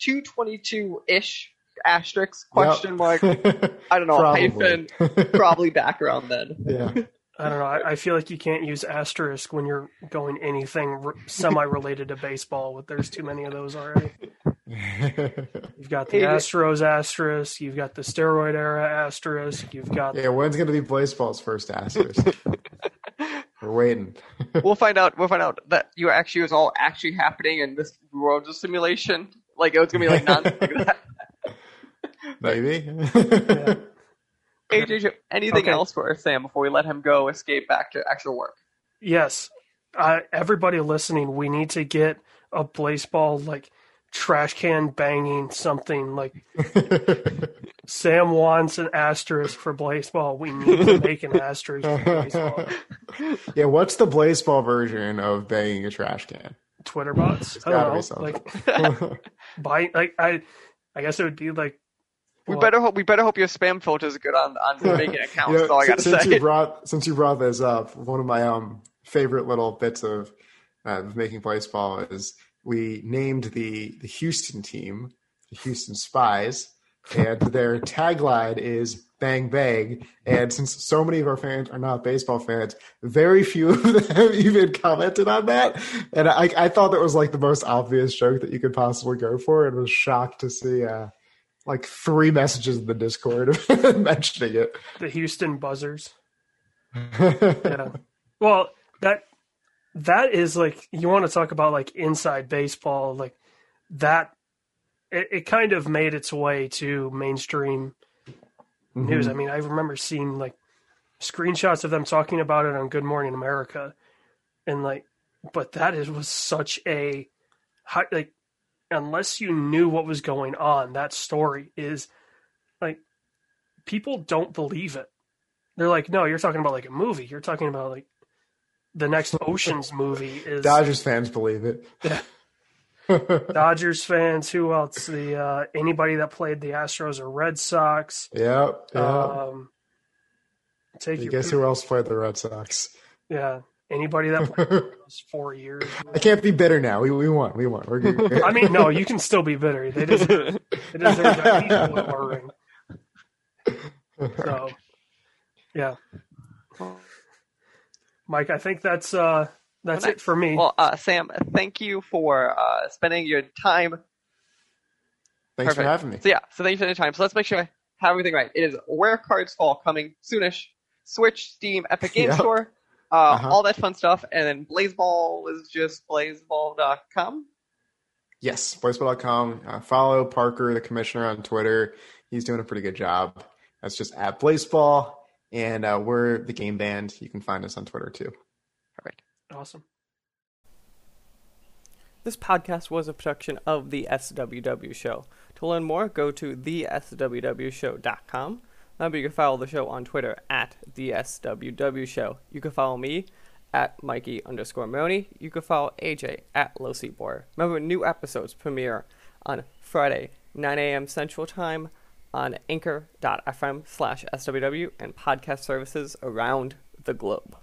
222 ish asterisk question mark. I don't know Probably. hyphen probably back around then. yeah. I don't know. I, I feel like you can't use asterisk when you're going anything re- semi-related to baseball. With there's too many of those already. You've got the Hey, Astros asterisk. You've got the steroid era asterisk. You've got yeah, when's gonna be baseball's first asterisk? We're waiting. We'll find out. We'll find out that you actually was all actually happening and this world's a simulation. Like it was gonna be like nonsense like. Maybe. yeah. AJ, anything Okay. else for Sam before we let him go escape back to actual work? yes. Uh, everybody listening, we need to get a baseball like trash can banging something like Sam wants an asterisk for baseball. We need to make an asterisk for baseball. yeah, what's the baseball version of banging a trash can? Twitter bots. I don't know. Like buy like I I guess it would be like We well, better hope. We better hope your spam filter is good on on making accounts. You know, all I gotta since say. you brought since you brought this up, one of my um favorite little bits of uh, of making Blaseball is we named the the Houston team the Houston Spies, and their tagline is "Bang Bang." And since so many of our fans are not baseball fans, very few of them even commented on that. And I, I thought that was like the most obvious joke that you could possibly go for, and was shocked to see. Uh, like three messages in the Discord mentioning it. the Houston Buzzers. Yeah. Well, that that is like you want to talk about like inside baseball, like that. It, it kind of made its way to mainstream mm-hmm. news. I mean, I remember seeing like screenshots of them talking about it on Good Morning America, and like, but that is was such a like unless you knew what was going on, that story is like people don't believe it. They're like, no, you're talking about like a movie. You're talking about like the next Ocean's movie is Dodgers fans believe it. Dodgers fans. Who else? The uh, anybody that played the Astros or Red Sox. Yep. yep. Um, take you your guess who else played the Red Sox? yeah. Anybody that played those four years. I can't be bitter now. We we won. We won. We're good. I mean, no, you can still be bitter. They deserve, they deserve at least one ring. So, yeah, Mike, I think that's uh that's Well, it for me. Well, uh, Sam, thank you for uh, spending your time. Thanks for having me. So yeah, so thank you for your time. So let's make sure I have everything right. It is Where Cards Fall coming soonish. Switch, Steam, Epic Game Yep. Store, uh, Uh-huh. all that fun stuff, and then Blaseball is just blaseball.com. Yes, Blaseball.com. Uh, follow Parker, the commissioner, on Twitter. He's doing a pretty good job. That's just at Blaseball, and uh, we're the game band. You can find us on Twitter too. Perfect. awesome. This podcast was a production of the SWW Show. To learn more, go to theswwshow.com. Remember, you can follow the show on Twitter at the SWW Show. You can follow me at Mikey underscore Morrone. You can follow AJ at Low Seaboard. Remember, new episodes premiere on Friday, 9 a.m. Central Time on anchor.fm slash SWW and podcast services around the globe.